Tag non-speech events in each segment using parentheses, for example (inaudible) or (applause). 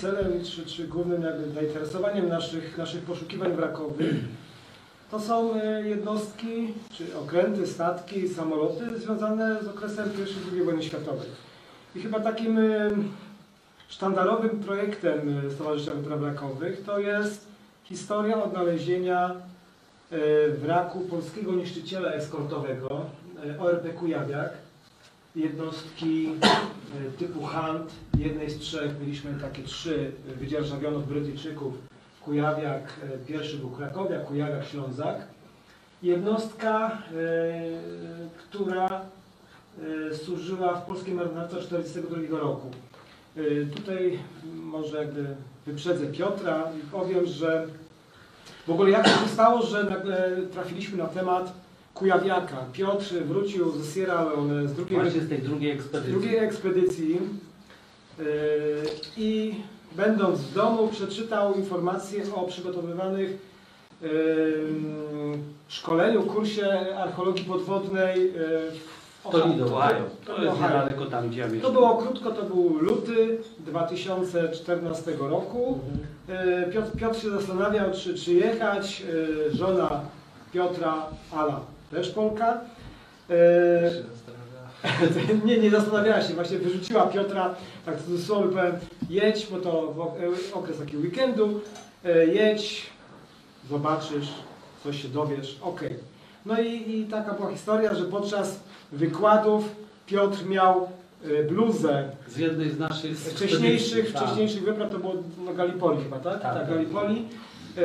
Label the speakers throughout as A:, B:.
A: Celem, czy, czy głównym jakby zainteresowaniem naszych, naszych poszukiwań wrakowych (clears throat) to są e, jednostki, czy okręty, statki, samoloty związane z okresem I i II wojny światowej. I chyba takim e, sztandarowym projektem e, Stowarzyszenia Wypraw Wrakowych to jest historia odnalezienia wraku polskiego niszczyciela eskortowego ORP Kujawiak, jednostki e, typu Hunt, jednej z trzech, mieliśmy takie trzy wydzierżawionych Brytyjczyków, Kujawiak, e, pierwszy był Krakowiak, Kujawiak, Ślązak. Jednostka, e, która e, służyła w polskiej marynarce 1942 roku. E, Tutaj może jakby wyprzedzę Piotra i powiem, że w ogóle jak się stało, że nagle trafiliśmy na temat Kujawiaka. Piotr wrócił ze Sierra Leone z drugiej,
B: Właśnie z tej drugiej
A: z
B: ekspedycji.
A: drugiej ekspedycji yy, i będąc w domu przeczytał informacje o przygotowywanych yy, szkoleniu, kursie archeologii podwodnej yy, w
B: To
A: Ohio.
B: To jest niedaleko tam, gdzie ja
A: To
B: mieszkam.
A: było krótko, to był luty 2014 roku.
B: Mhm.
A: E, Piotr, Piotr się zastanawiał, czy, czy jechać. E, Żona Piotra, Ala, też Polka. E, (laughs) Nie, nie zastanawiała się, właśnie wyrzuciła Piotra, tak w cudzysłowie powiem, jedź, bo to e, okres takiego weekendu, e, jedź, zobaczysz, coś się dowiesz, okej. No i, i taka była historia, że podczas wykładów Piotr miał e, bluzę
B: Z jednej z naszych
A: z wcześniejszych,
B: tak.
A: wcześniejszych wypraw to było na Gallipoli chyba, tak?
B: Tak, tak.
A: Gallipoli. E,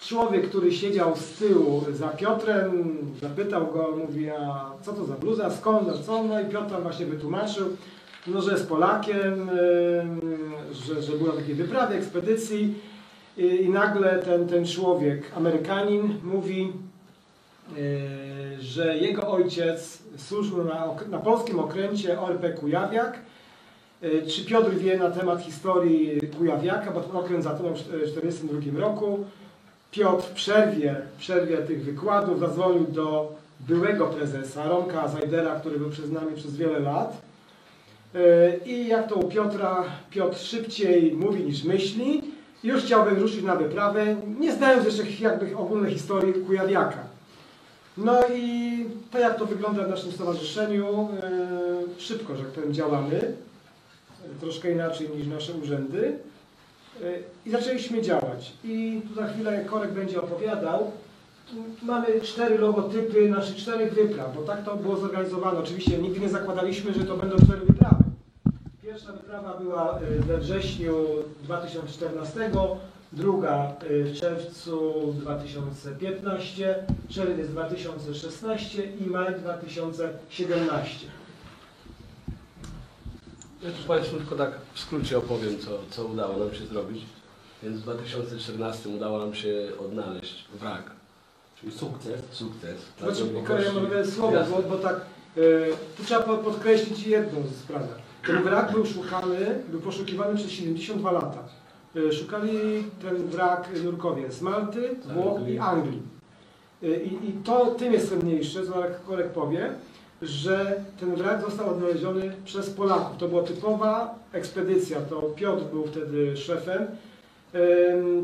A: Człowiek, który siedział z tyłu za Piotrem, zapytał go, mówi, a co to za bluza, skąd, a co? No i Piotr właśnie wytłumaczył, no, że jest Polakiem, e, że, że był na takiej wyprawie, ekspedycji i, nagle ten, ten człowiek, Amerykanin, mówi, e, że jego ojciec służył na, na polskim okręcie ORP Kujawiak, E, Czy Piotr wie na temat historii Kujawiaka, bo ten okręt zatonął w 1942 roku. Piotr w przerwie, przerwie tych wykładów zadzwonił do byłego prezesa Romka Zajdera, który był przez nami przez wiele lat. E, I jak to u Piotra, Piotr szybciej mówi niż myśli. Już chciałby ruszyć na wyprawę, nie znając jeszcze jakby ogólnej historii Kujawiaka. No i to jak to wygląda w naszym stowarzyszeniu, e, szybko, że tak powiem, działamy troszkę inaczej niż nasze urzędy. Y, I zaczęliśmy działać. I tu za chwilę Korek będzie opowiadał. Mamy cztery logotypy naszych czterech wypraw, bo tak to było zorganizowane. Oczywiście nigdy nie zakładaliśmy, że to będą cztery wyprawy. Pierwsza wyprawa była y, we wrześniu 2014, druga y, w czerwcu 2015, czerwiec 2016 i maj 2017.
B: Ja tu Państwu tylko tak w skrócie opowiem, co, co udało nam się zrobić. Więc w 2014 udało nam się odnaleźć wrak, czyli sukces. Sukces.
A: Znaczy, ja mówię słowo, bo, bo tak, e, tu trzeba po- podkreślić jedną sprawę. Ten wrak był szukany, był poszukiwany przez 72 lata. E, szukali ten wrak Jurkowie z Malty, Włoch i Anglii. E, I, I to tym jest cenniejsze, co Marek Korek powie, że ten wrak został odnaleziony przez Polaków. To była typowa ekspedycja, to Piotr był wtedy szefem.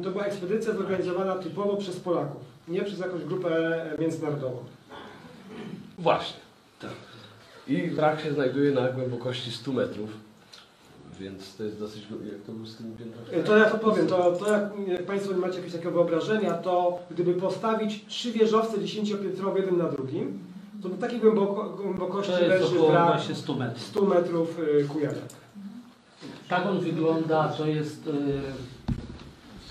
A: To była ekspedycja zorganizowana typowo przez Polaków, nie przez jakąś grupę międzynarodową.
B: Właśnie. Tak. I wrak się znajduje na głębokości 100 metrów, więc to jest dosyć... Jak to był z tym piętrem?
A: To ja to powiem, to, to jak, jak Państwo macie jakieś takiego wyobrażenia, to gdyby postawić trzy wieżowce 10-piętrowe jeden na drugim, to do takiej głęboko, głębokości
C: To jest
A: leży
C: około właśnie 100 metrów.
A: 100 metrów y, kujawiak.
C: Tak on wygląda, to jest, y,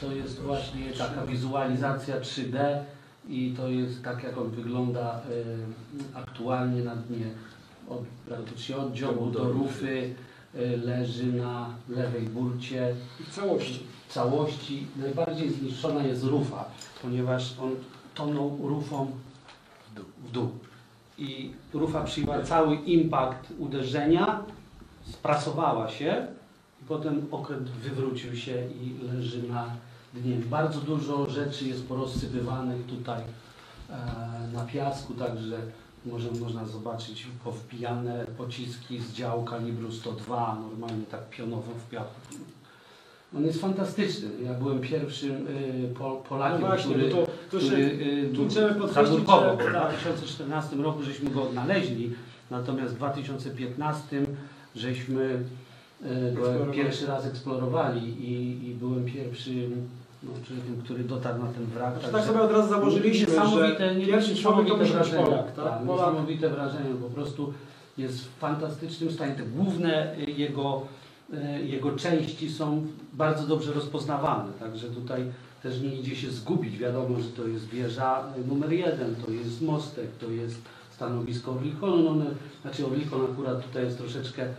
C: to jest właśnie taka wizualizacja 3D i to jest tak jak on wygląda y, aktualnie na dnie. Od, praktycznie od dziobu do rufy leży na lewej burcie.
A: I w całości.
C: W całości najbardziej zniszczona jest rufa, ponieważ on tonął rufą
B: W dół.
C: w dół. I rufa przyjęła cały impact uderzenia, sprasowała się i potem okręt wywrócił się i leży na dnie. Bardzo dużo rzeczy jest porozsypywanych tutaj e, na piasku, także może, można zobaczyć powpijane pociski z działu kalibru 102, normalnie tak pionowo w piasku. On jest fantastyczny. Ja byłem pierwszym y, Pol,
A: No
C: Polakiem,
A: właśnie,
C: który,
A: to, to
C: który y,
A: tu podkreślić, że-
C: W
A: tak.
C: 2014 roku żeśmy go odnaleźli, natomiast w 2015 żeśmy y, go pierwszy raz eksplorowali i, i byłem pierwszym no, człowiekiem, który dotarł na ten wrak.
A: Znaczy, tak sobie od razu założyliśmy,
C: niesamowite,
A: że pierwszy człowiek to musi
C: wrażenie.
A: Polak. Tak?
C: Tak,
A: Polak.
C: niesamowite wrażenie, po prostu jest w fantastycznym stanie. Te główne y, jego, jego części są bardzo dobrze rozpoznawane, także tutaj też nie idzie się zgubić. Wiadomo, że to jest wieża y, numer jeden, to jest mostek, to jest stanowisko Orlikonu. No, one, znaczy Orlikon akurat tutaj jest troszeczkę mm,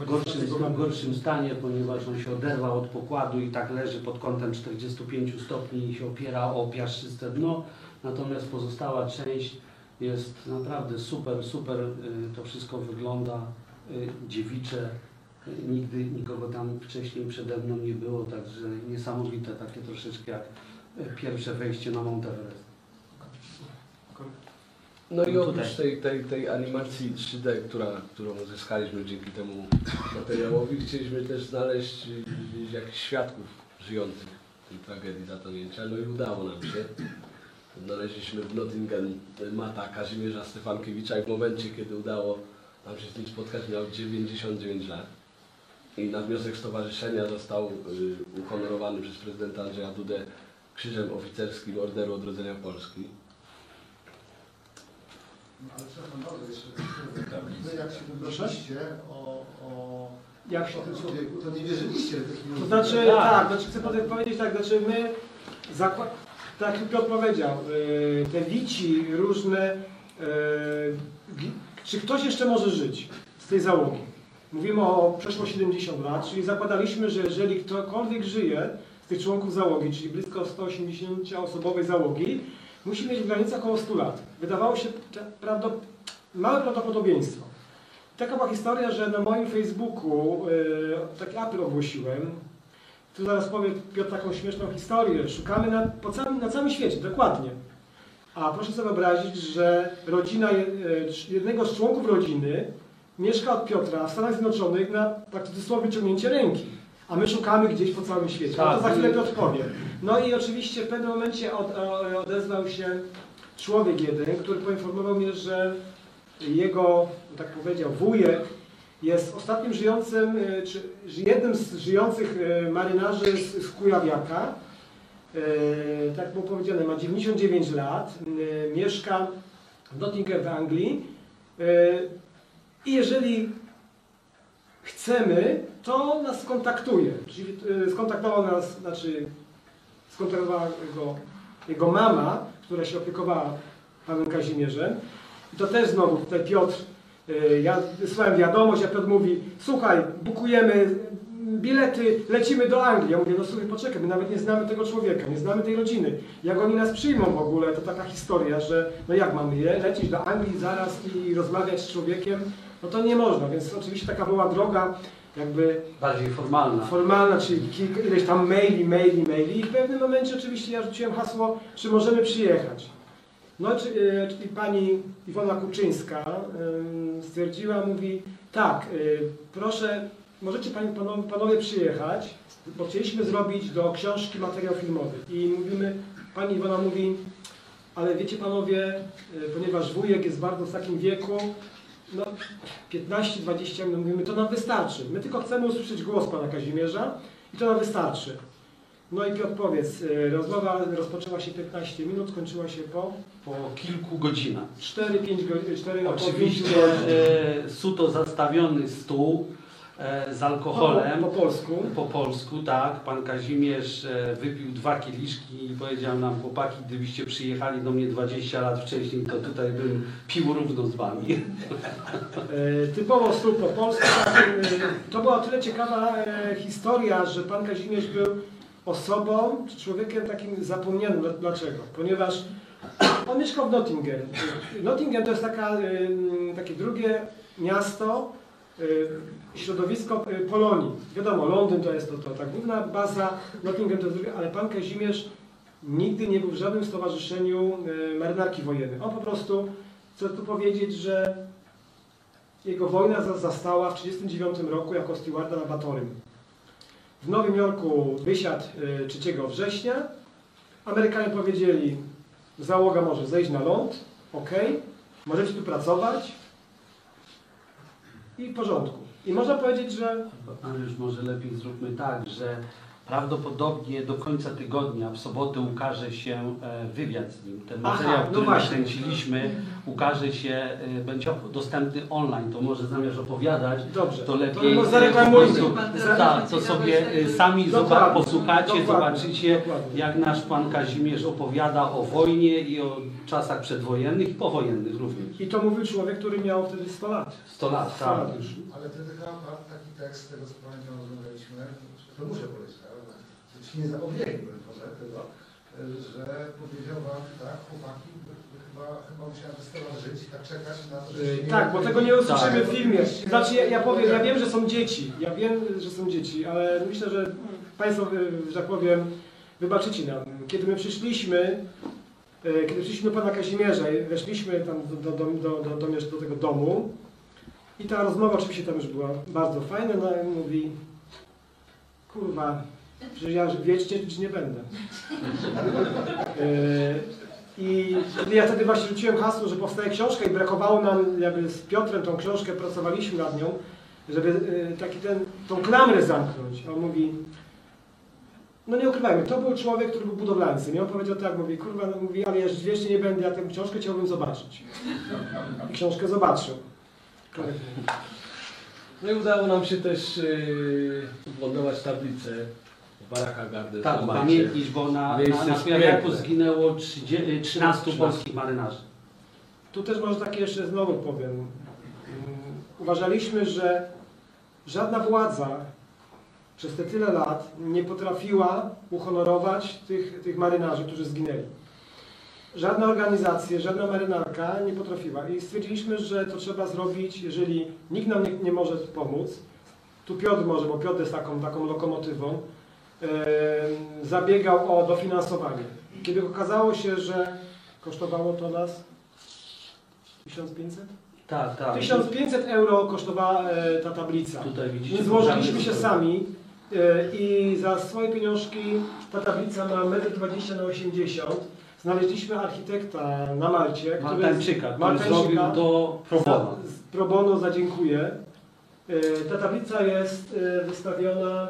C: w gorszym, w gorszym stanie, ponieważ on się oderwał od pokładu i tak leży pod kątem 45 stopni i się opiera o piaszczyste dno. Natomiast pozostała część jest naprawdę super, super. y, To wszystko wygląda dziewicze. Nigdy nikogo tam wcześniej przede mną nie było, także niesamowite, takie troszeczkę jak y, pierwsze wejście na Mount Everest.
B: No i
C: No
B: oprócz tej, tej, tej animacji 3D, która, którą uzyskaliśmy dzięki temu materiałowi, chcieliśmy też znaleźć jakichś świadków żyjących w tej tragedii zatonięcia. No i udało nam się. Odnaleźliśmy w Nottingham y, Mata Kazimierza Stefankiewicza i w momencie, kiedy udało nam się z nim spotkać, miał 99 lat. I na wniosek stowarzyszenia został y, uhonorowany przez prezydenta Andrzeja Dudę Krzyżem Oficerskim Orderu Odrodzenia Polski.
D: No, ale przepraszam bardzo, jeszcze wy jak się wybraliście o, o,
A: Jak się
D: o tym człowieku, to nie wierzyliście w takiego
A: To znaczy,
C: Tak.
A: tak, znaczy chcę powiedzieć tak, znaczy my, zakład, tak jak Piotr powiedział, y, te wici różne, y, czy ktoś jeszcze może żyć z tej załogi? Mówimy o przeszło 70 lat, czyli zakładaliśmy, że jeżeli ktokolwiek żyje z tych członków załogi, czyli blisko 180-osobowej załogi, musi mieć w granicach około 100 lat. Wydawało się prawdop- małe prawdopodobieństwo. Taka była historia, że na moim Facebooku y, taki apel ogłosiłem. Tu zaraz powiem Piotr taką śmieszną historię. Szukamy na, po całym, na całym świecie, dokładnie. A proszę sobie wyobrazić, że rodzina y, jednego z członków rodziny mieszka od Piotra w Stanach Zjednoczonych na tak w cudzysłowie ciągnięcie ręki. A my szukamy gdzieś po całym świecie. Ale to za
C: Tak.
A: chwilę Piotr powie. No i oczywiście w pewnym momencie od, odezwał się człowiek jeden, który poinformował mnie, że jego, tak powiedział, wujek jest ostatnim żyjącym, y, czy jednym z żyjących y, marynarzy z, z Kujawiaka. Y, Tak było powiedziane, ma 99 lat, mieszka w Nottingham w Anglii. I jeżeli chcemy, to nas skontaktuje. Czyli y, skontaktował nas, znaczy skontaktowała go jego mama, która się opiekowała panem Kazimierzem. I to też znowu tutaj Piotr, y, ja wysłałem wiadomość, a Piotr mówi, słuchaj, bukujemy bilety, lecimy do Anglii. Ja mówię, no słuchaj, poczekaj, my nawet nie znamy tego człowieka, nie znamy tej rodziny. Jak oni nas przyjmą w ogóle, to taka historia, że no jak mamy je, lecieć do Anglii zaraz i rozmawiać z człowiekiem, no to nie można, więc oczywiście taka była droga jakby
C: Bardziej formalna.
A: formalna, czyli kilka, ileś tam maili, maili, maili i w pewnym momencie oczywiście ja rzuciłem hasło, czy możemy przyjechać. No czy, y, czyli pani Iwona Kuczyńska y, stwierdziła, mówi tak, y, proszę, możecie panowie, panowie przyjechać, bo chcieliśmy zrobić do książki materiał filmowy. I mówimy, pani Iwona mówi, ale wiecie panowie, ponieważ wujek jest bardzo w takim wieku, no 15-20 minut, mówimy, to nam wystarczy. My tylko chcemy usłyszeć głos pana Kazimierza i to nam wystarczy. No i Piotr powiedz, y, rozmowa rozpoczęła się 15 minut, skończyła się po
C: Po kilku godzinach.
A: 4-5 godzin, 4
C: Oczywiście e, suto zastawiony stół z alkoholem.
A: po, po polsku.
C: Po polsku, tak. Pan Kazimierz e, wypił dwa kieliszki i powiedział nam, chłopaki, gdybyście przyjechali do mnie 20 lat wcześniej, to tutaj bym pił równo z wami.
A: E, typowo stół po polsku. E, to była o tyle ciekawa e, historia, że pan Kazimierz był osobą, człowiekiem takim zapomnianym. Dla- Dlaczego? Ponieważ on mieszkał w Nottingham. Nottingham to jest taka, e, takie drugie miasto, e, środowisko e, Polonii. Wiadomo, Londyn to jest to, to ta główna baza, Nottingham to drugie, ale pan Kazimierz nigdy nie był w żadnym stowarzyszeniu e, marynarki wojennej. On po prostu, chcę tu powiedzieć, że jego wojna za- zastała w 1939 roku jako stewarda na Batorym. W Nowym Jorku wysiadł e, 3 września. Amerykanie powiedzieli, załoga może zejść na ląd, ok, możecie tu pracować i w porządku. I można powiedzieć, że
C: już może lepiej zróbmy tak, że prawdopodobnie do końca tygodnia, w sobotę ukaże się e, wywiad z nim. Ten materiał,
A: no
C: który
A: właśnie.
C: nakręciliśmy, ukaże się, e, będzie dostępny online, to może zamiast opowiadać,
A: dobrze.
C: to lepiej
A: no,
C: po
A: zareklamujmy.
C: prostu- Tak, to sobie e, sami posłuchacie,
A: dokładnie,
C: zobaczycie,
A: dokładnie.
C: jak nasz pan Kazimierz opowiada o wojnie i o czasach przedwojennych i powojennych również.
A: I to mówił człowiek, który miał wtedy 100 lat.
C: 100 lat,
A: 100
C: tak.
A: lat już.
D: Ale wtedy chyba taki tekst, z tego co pamiętam, rozmawialiśmy, to muszę ci nie broń Boże tego, że powiedział wam, tak, chłopaki, chyba, chyba musiałem testować żyć i tak czekać na to, że się nie
A: Tak, bo tego nie usłyszymy
C: Tak.
A: w filmie. Znaczy, ja, ja powiem, ja wiem, że są dzieci. Ja wiem, że są dzieci, ale myślę, że Państwo, y, że tak powiem, wybaczycie nam. Kiedy my przyszliśmy, y, kiedy przyszliśmy do Pana Kazimierza i weszliśmy tam do, do, do, do, do tego domu i ta rozmowa oczywiście tam już była bardzo fajna, no i mówi, kurwa, przecież ja wiecznie żyć nie będę. Y, I ja wtedy właśnie rzuciłem hasło, że powstaje książka i brakowało nam, jakby z Piotrem tą książkę pracowaliśmy nad nią, żeby y, taki ten, tą klamrę zamknąć. A on mówi, no nie ukrywajmy, to był człowiek, który był budowlańcem. I on powiedział tak, mówi, kurwa, no, mówi, ale ja już wiecznie nie będę, ja tę książkę chciałbym zobaczyć. I książkę zobaczył.
B: No i udało nam się też yy, tablicę w Baraka Garden.
C: Tak, pamiętnić, bo na, na, na Kujawiaku zginęło 30, 13 polskich marynarzy.
A: Tu też może takie jeszcze znowu powiem. Mm, Uważaliśmy, że żadna władza przez te tyle lat nie potrafiła uhonorować tych, tych marynarzy, którzy zginęli. Żadna organizacja, żadna marynarka nie potrafiła. I stwierdziliśmy, że to trzeba zrobić, jeżeli nikt nam nie, nie może pomóc. Tu Piotr może, bo Piotr jest taką, taką lokomotywą. Em, zabiegał o dofinansowanie. Kiedy okazało się, że kosztowało to nas 1500?
C: Tak, tak.
A: 1500 euro kosztowała e, ta tablica.
C: Tutaj widzicie.
A: My złożyliśmy się sami e, i za swoje pieniążki ta tablica ma 1,20 na 80 Znaleźliśmy architekta na Malcie, który
C: Maltańczyka, który
A: Maltańczyka.
C: zrobił to pro bono.
A: za, pro bono za dziękuję. E, Ta tablica jest e, wystawiona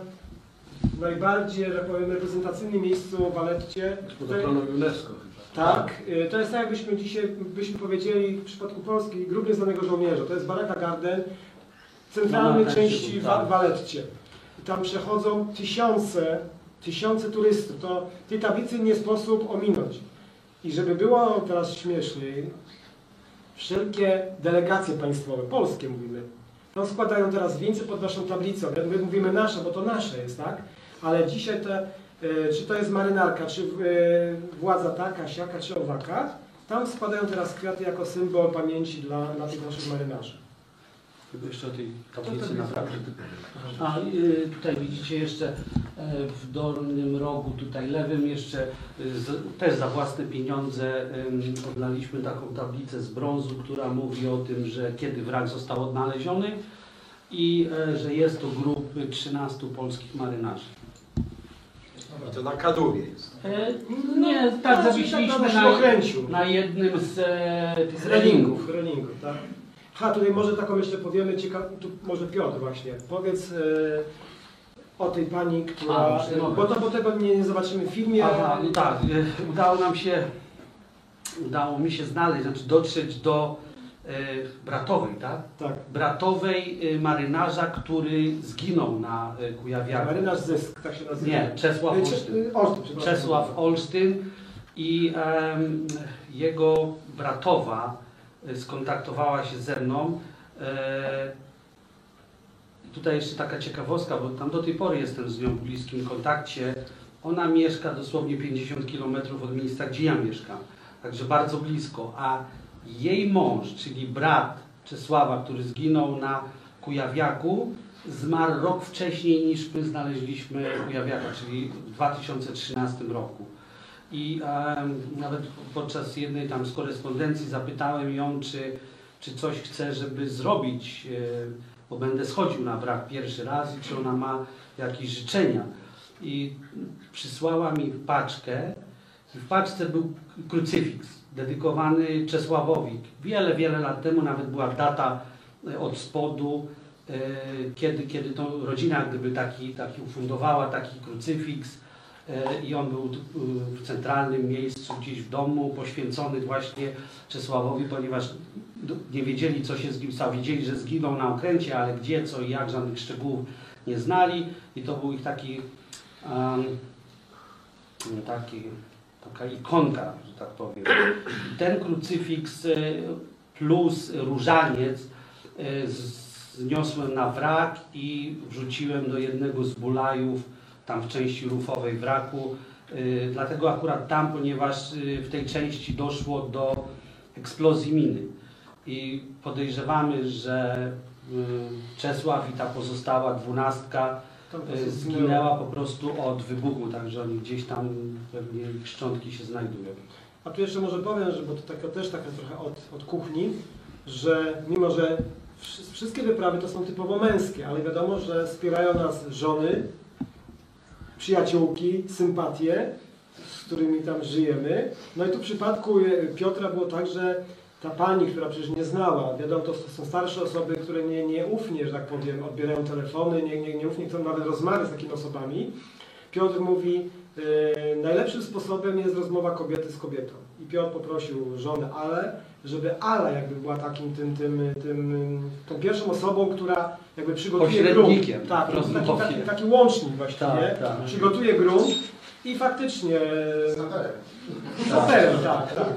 A: najbardziej, że powiem, reprezentacyjnym miejscu w Valetcie.
B: Pod ochroną UNESCO.
A: Tak, y, to jest tak jakbyśmy dzisiaj byśmy powiedzieli w przypadku Polski grup nieznanego żołnierza. To jest Baraka Garden, centralnej
C: No,
A: części
C: tak.
A: Waletcie. I tam przechodzą tysiące, tysiące turystów. To tej tablicy nie sposób ominąć. I żeby było teraz śmieszniej, wszelkie delegacje państwowe, polskie mówimy, składają teraz wieńce pod naszą tablicą. My mówimy nasza, bo to nasze jest, tak? Ale dzisiaj te, e, czy to jest marynarka, czy e, władza taka, siaka, czy owaka, tam składają teraz kwiaty jako symbol pamięci dla, dla tych naszych marynarzy.
C: Tylko jeszcze o tej tablicy naprawdę. A y, tutaj widzicie jeszcze e, w dolnym rogu, tutaj lewym jeszcze y, z, też za własne pieniądze odnaliśmy taką tablicę z brązu, która mówi o tym, że kiedy wrak został odnaleziony i e, że jest to grup 13 polskich marynarzy.
E: I to na kadłubie jest.
C: E, nie, tak
A: tak,
C: zawiesiliśmy
A: tak,
C: na,
A: na
C: na jednym z e, tych reningów,
A: reningów, tak. Ha, tutaj może taką jeszcze powiemy, ciekaw, tu może Piotr właśnie, powiedz e, o tej pani, która,
C: A, Olsztynowej.
A: bo, to, bo tego nie, nie zobaczymy w filmie.
C: Aha, no tak, e, udało nam się, udało mi się znaleźć, znaczy dotrzeć do e, Bratowej, tak?
A: Tak,
C: Bratowej marynarza, który zginął na Kujawiaku.
A: marynarz Zysk, tak się nazywa.
C: Nie, Czesław
A: Cze-
C: Olsztyn.
A: Olsztyn.
C: Czesław Olsztyn i jego bratowa skontaktowała się ze mną. E, tutaj jeszcze taka ciekawostka, bo tam do tej pory jestem z nią w bliskim kontakcie. Ona mieszka dosłownie 50 km od miejsca, gdzie ja mieszkam, także bardzo blisko. A jej mąż, czyli brat Czesława, który zginął na Kujawiaku, zmarł rok wcześniej niż my znaleźliśmy Kujawiaka, czyli w 2013 roku. I em, nawet podczas jednej tam z korespondencji zapytałem ją, czy, czy coś chce, żeby zrobić, e, bo będę schodził na brak pierwszy raz i czy ona ma jakieś życzenia. I przysłała mi paczkę w paczce był krucyfiks dedykowany Czesławowi. Wiele, wiele lat temu nawet była data e, od spodu, e, kiedy, kiedy to rodzina gdyby taki, taki ufundowała taki krucyfiks e, i on był e, w centralnym miejscu gdzieś w domu, poświęcony właśnie Czesławowi, ponieważ nie wiedzieli co się z nim stało. Wiedzieli, że zginął na okręcie, ale gdzie, co i jak, żadnych szczegółów nie znali i to był ich taki em, taki, taka ikonka, że tak powiem. Ten krucyfiks e, plus różaniec e, zniosłem na wrak i wrzuciłem do jednego z bulajów, tam w części rufowej wraku. E, Dlatego akurat tam, ponieważ e, w tej części doszło do eksplozji miny. I podejrzewamy, że e, Czesław i ta pozostała dwunastka zginęła po prostu od wybuchu, także oni gdzieś tam pewnie ich szczątki się znajdują.
A: A tu jeszcze może powiem, że bo to taka, też taka trochę od, od kuchni, że mimo, że wszy- wszystkie wyprawy to są typowo męskie, ale wiadomo, że wspierają nas żony, przyjaciółki, sympatie, z którymi tam żyjemy. No i tu w przypadku e, Piotra było tak, że ta pani, która przecież nie znała, wiadomo, to są starsze osoby, które nie, nieufnie, że tak powiem, odbierają telefony, nie, nie, nieufnie chcą nawet rozmawiać z takimi osobami. Piotr mówi, e, najlepszym sposobem jest rozmowa kobiety z kobietą. I Piotr poprosił żonę Ale, żeby Ala jakby była takim tym, tym, tym, tą pierwszą osobą, która jakby przygotuje grunt.
C: Pośrednikiem,
A: Tak, taki, taki, taki łącznik właściwie.
C: Tak, tak.
A: Przygotuje grunt i faktycznie. Saperem, tak, tak.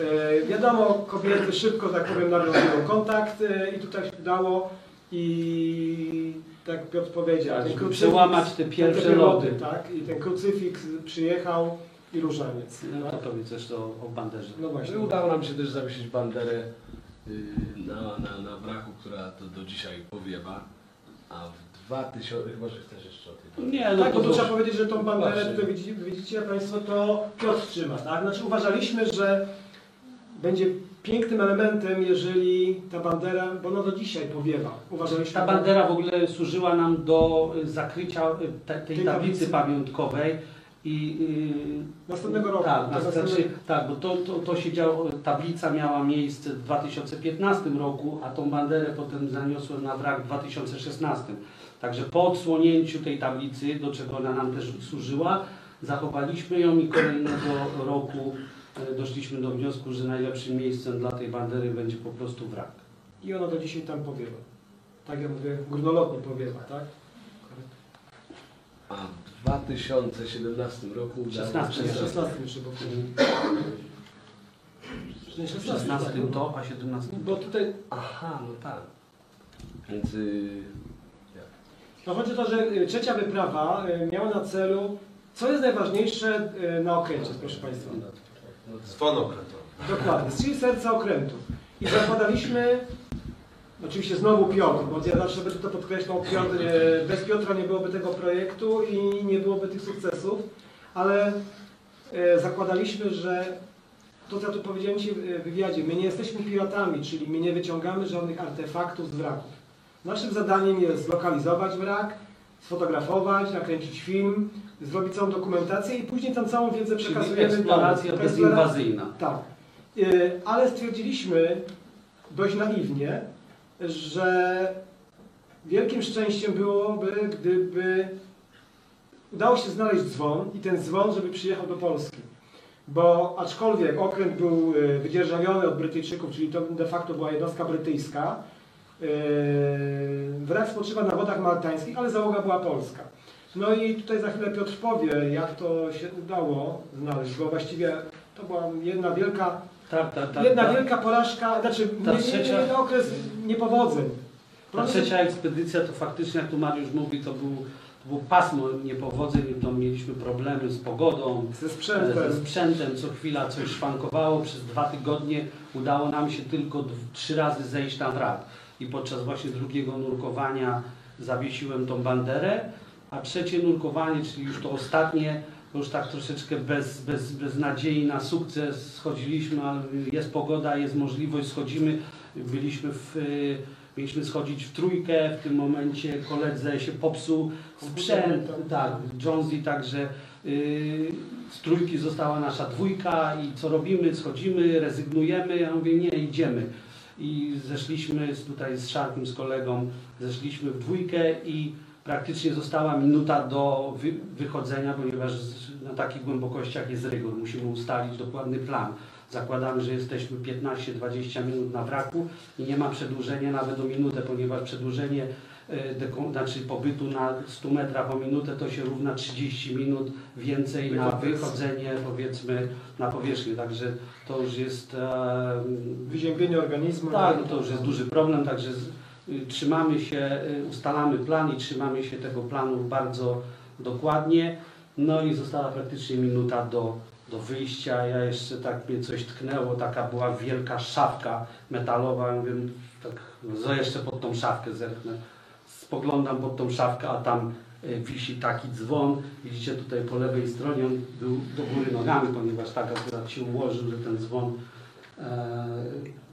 A: E, wiadomo, kobiety szybko, tak powiem, nawiązują kontakt e, i tutaj się udało i tak jak Piotr powiedział,
C: Tak,
A: ten krucyfiks-
C: przełamać te pierwsze
A: te
C: lody.
A: Tak, i ten krucyfiks przyjechał i różaniec.
C: No to
A: tak?
C: powiedz jeszcze o, o banderze.
A: No
B: No
A: właśnie.
B: i udało nam się też zawiesić banderę y, na, na, na wraku, która to do dzisiaj powiewa. A w 2000, chyba że chcesz jeszcze o tej banderze.
C: Nie, no
A: Tak,
C: to już-
A: trzeba powiedzieć, że tą banderę, tutaj widzicie, widzicie Państwo, to Piotr trzyma, tak? Znaczy uważaliśmy, że będzie pięknym elementem, jeżeli ta bandera, bo ona do dzisiaj powiewa. Uważaliśmy,
C: Ta bandera w ogóle służyła nam do y, zakrycia y, te, tej
A: Tej
C: tablicy pamiątkowej i y,
A: Następnego roku.
C: Tak,
A: To następnego-
C: znaczy, tak, bo to, to, to się działo, tablica miała miejsce w 2015 roku, a tą banderę potem zaniosłem na wrak w 2016. Także po odsłonięciu tej tablicy, do czego ona nam też służyła, zachowaliśmy ją i kolejnego roku doszliśmy do wniosku, że najlepszym miejscem dla tej bandery będzie po prostu wrak.
A: I ona do dzisiaj tam powiewa. Tak jak mówię, górnolotnie powiewa, tak?
B: A w 2017 roku udało
C: 16,
A: Nie,
B: się
A: 16 jeszcze, bo Nie,
C: W
A: 16,
C: 16
A: tak.
C: to, a 17
A: Bo tutaj,
B: Aha, no tak. Więc y,
A: no chodzi o to, że y, trzecia wyprawa y, miała na celu, co jest najważniejsze y, na okręcie, proszę Państwa.
E: Dzwon okrętowy.
A: Dokładnie, czyli serca okrętu. I zakładaliśmy Oczywiście znowu Piotr, bo ja zawsze będę to podkreślał, Piotr, e, bez Piotra nie byłoby tego projektu i nie byłoby tych sukcesów, ale e, zakładaliśmy, że to co ja tu powiedziałem Ci w wywiadzie, my nie jesteśmy piratami, czyli my nie wyciągamy żadnych artefaktów z wraków. Naszym zadaniem jest zlokalizować wrak, sfotografować, nakręcić film, zrobić całą dokumentację i później tam całą wiedzę
C: Czyli
A: przekazujemy
C: eksploracja
A: dalej.
C: bezinwazyjna.
A: Tak. Ale stwierdziliśmy dość naiwnie, że wielkim szczęściem byłoby, gdyby udało się znaleźć dzwon i ten dzwon, żeby przyjechał do Polski. Bo aczkolwiek okręt był y, wydzierżawiony od Brytyjczyków, czyli to de facto była jednostka brytyjska, y, wrak spoczywa na wodach maltańskich, ale załoga była polska. No i tutaj za chwilę Piotr powie, jak to się udało znaleźć, bo właściwie to była jedna wielka
C: Tak, tak, tak.
A: Jedna wielka porażka, znaczy
C: Ta
A: nie,
C: trzecia-
A: nie, okres niepowodzeń.
C: Ta trzecia ekspedycja to faktycznie, jak tu Mariusz mówi, to był, to było pasmo niepowodzeń, tam mieliśmy problemy z pogodą,
A: Ze sprzętem.
C: ze sprzętem, co chwila coś szwankowało, przez dwa tygodnie udało nam się tylko trzy razy zejść na wrak i podczas właśnie drugiego nurkowania zawiesiłem tą banderę, a trzecie nurkowanie, czyli już to ostatnie, to już tak troszeczkę bez, bez, bez nadziei na sukces schodziliśmy, ale jest pogoda, jest możliwość, schodzimy, byliśmy w, y, mieliśmy schodzić w trójkę, w tym momencie koledze się popsuł sprzęt, tak, Jonesy, także y, z trójki została nasza dwójka i co robimy, schodzimy, rezygnujemy, ja mówię nie, idziemy. I zeszliśmy z, tutaj z Szarkiem, z kolegą, zeszliśmy w dwójkę i praktycznie została minuta do wy, wychodzenia, ponieważ na takich głębokościach jest rygor, musimy ustalić dokładny plan. Zakładamy, że jesteśmy 15-20 minut na wraku i nie ma przedłużenia nawet o minutę, ponieważ przedłużenie e, znaczy pobytu na 100 metrach o minutę to się równa 30 minut więcej na wychodzenie powiedzmy na powierzchnię. Także to już jest e,
A: Wyziębienie organizmu.
C: tak, no to już jest duży problem, także trzymamy się, y, ustalamy plan i trzymamy się tego planu bardzo dokładnie. No i została praktycznie minuta do, do wyjścia. Ja jeszcze tak mnie coś tknęło, taka była wielka szafka metalowa. Ja Mówię, tak, no jeszcze pod tą szafkę zerknę. Spoglądam pod tą szafkę, a tam y, wisi taki dzwon. Widzicie tutaj po lewej stronie, on był do góry nogami, ponieważ tak akurat się ułożył, że ten dzwon e,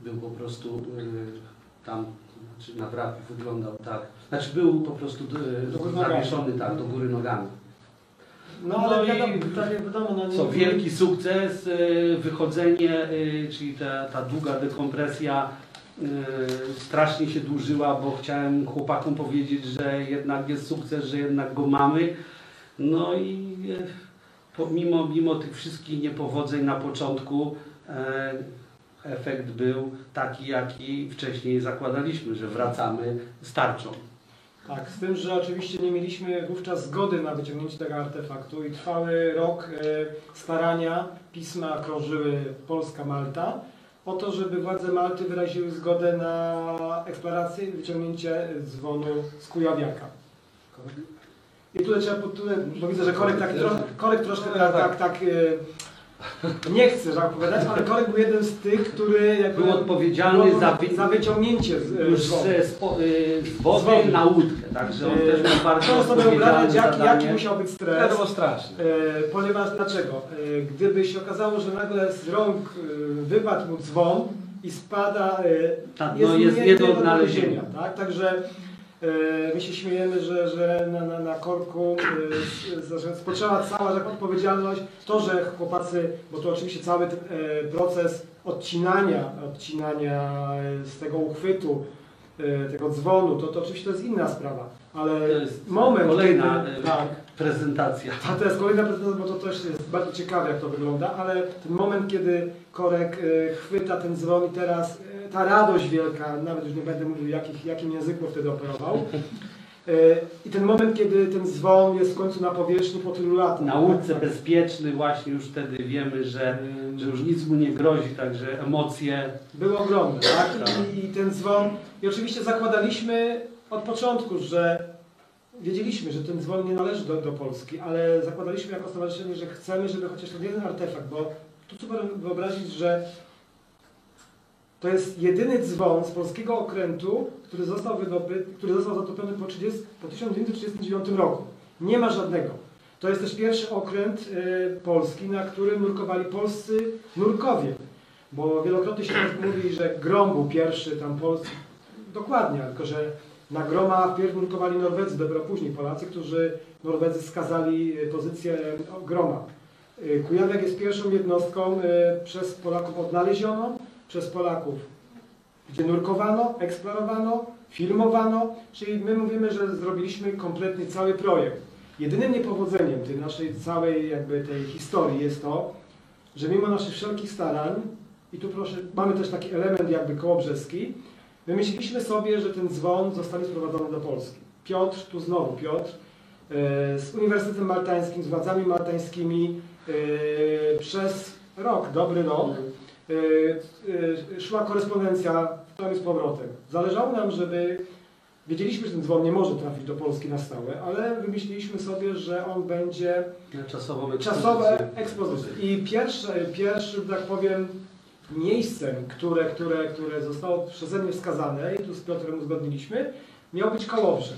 C: był po prostu e, tam, znaczy na wraku wyglądał tak. Znaczy był po prostu e, zawieszony tak, do góry nogami.
A: No ale
C: No i-
A: wiadomo, tak jak wiadomo, no, nie-
C: Co wielki sukces, e, wychodzenie, e, czyli ta, ta długa dekompresja strasznie się dłużyła, bo chciałem chłopakom powiedzieć, że jednak jest sukces, że jednak go mamy. No i pomimo mimo tych wszystkich niepowodzeń na początku efekt był taki, jaki wcześniej zakładaliśmy, że wracamy z tarczą.
A: Tak, z tym, że oczywiście nie mieliśmy wówczas zgody na wyciągnięcie tego artefaktu i trwały rok e, starania, pisma krążyły Polska-Malta o to, żeby władze Malty wyraziły zgodę na eksplorację i wyciągnięcie dzwonu z Kujawiaka. I tutaj trzeba, tutaj, bo widzę, że Korek, tak, tro, korek troszkę tak, tak, tak e, nie tak opowiadać, ale Korek był jednym z tych, który jakby
C: Był odpowiedzialny
A: był
C: za wy-
A: za wyciągnięcie z, e,
C: Już z, spo, y, z
A: Z
C: wody na łódkę, także on też był bardzo
A: Proszę sobie wyobrazić, jaki, musiał być
B: To
A: stres.
B: było straszne.
A: E, ponieważ dlaczego? E, gdyby się okazało, że nagle z rąk e, wypadł mu dzwon i spada, e,
C: Tak, no jest nie do odnalezienia.
A: Tak? Także e, my się śmiejemy, że, że na, na, na korku e, że spoczęła cała taka odpowiedzialność. To, że chłopacy, bo to oczywiście cały ten, e, proces odcinania, odcinania e, z tego uchwytu, e, tego dzwonu, to, to oczywiście to jest inna sprawa. Ale moment,
C: kolejna
A: kiedy, tak,
C: prezentacja.
A: a to jest kolejna prezentacja, bo to też jest bardzo ciekawe, jak to wygląda, ale ten moment, kiedy Korek e, chwyta ten dzwon i teraz e, ta radość wielka, nawet już nie będę mówił, jakich, jakim języku wtedy operował, e, i ten moment, kiedy ten dzwon jest w końcu na powierzchni po tylu latach.
C: Na łódce bezpieczny właśnie już wtedy wiemy, że, że już nic mu nie grozi, także emocje.
A: Były ogromne, tak?
C: Tak.
A: I, I ten dzwon, i oczywiście zakładaliśmy od początku, że wiedzieliśmy, że ten dzwon nie należy do, do Polski, ale zakładaliśmy jako stowarzyszenie, że chcemy, żeby chociaż ten jeden artefakt, bo tu trzeba wyobrazić, że To jest jedyny dzwon z polskiego okrętu, który został, wydobyty, który został zatopiony po, 30, po 1939 roku. Nie ma żadnego. To jest też pierwszy okręt y, polski, na którym nurkowali polscy nurkowie. Bo wielokrotnie się tak mówi, że Grom był pierwszy tam polski. Dokładnie, tylko że na Groma wpierw nurkowali Norwedzy, dopiero później Polacy, którzy Norwedzy skazali y, pozycję Groma. Y, Kujawiak jest pierwszą jednostką przez Polaków odnalezioną, przez Polaków, gdzie nurkowano, eksplorowano, filmowano, czyli my mówimy, że zrobiliśmy kompletnie cały projekt. Jedynym niepowodzeniem tej naszej całej jakby tej historii jest to, że mimo naszych wszelkich starań, i tu proszę, mamy też taki element jakby kołobrzeski, wymyśliliśmy sobie, że ten dzwon zostanie sprowadzony do Polski. Piotr, tu znowu Piotr, e, z Uniwersytetem Maltańskim, z władzami maltańskimi e, przez rok, dobry rok, e, e, szła korespondencja z powrotem. Zależało nam, żeby Wiedzieliśmy, że ten dzwon nie może trafić do Polski na stałe, ale wymyśliliśmy sobie, że on będzie czasowe ekspozycje. I pierwsze, pierwszym, tak powiem, miejscem, które, które, które zostało przeze mnie wskazane, i tu z Piotrem uzgodniliśmy, miał być Kołobrzeg.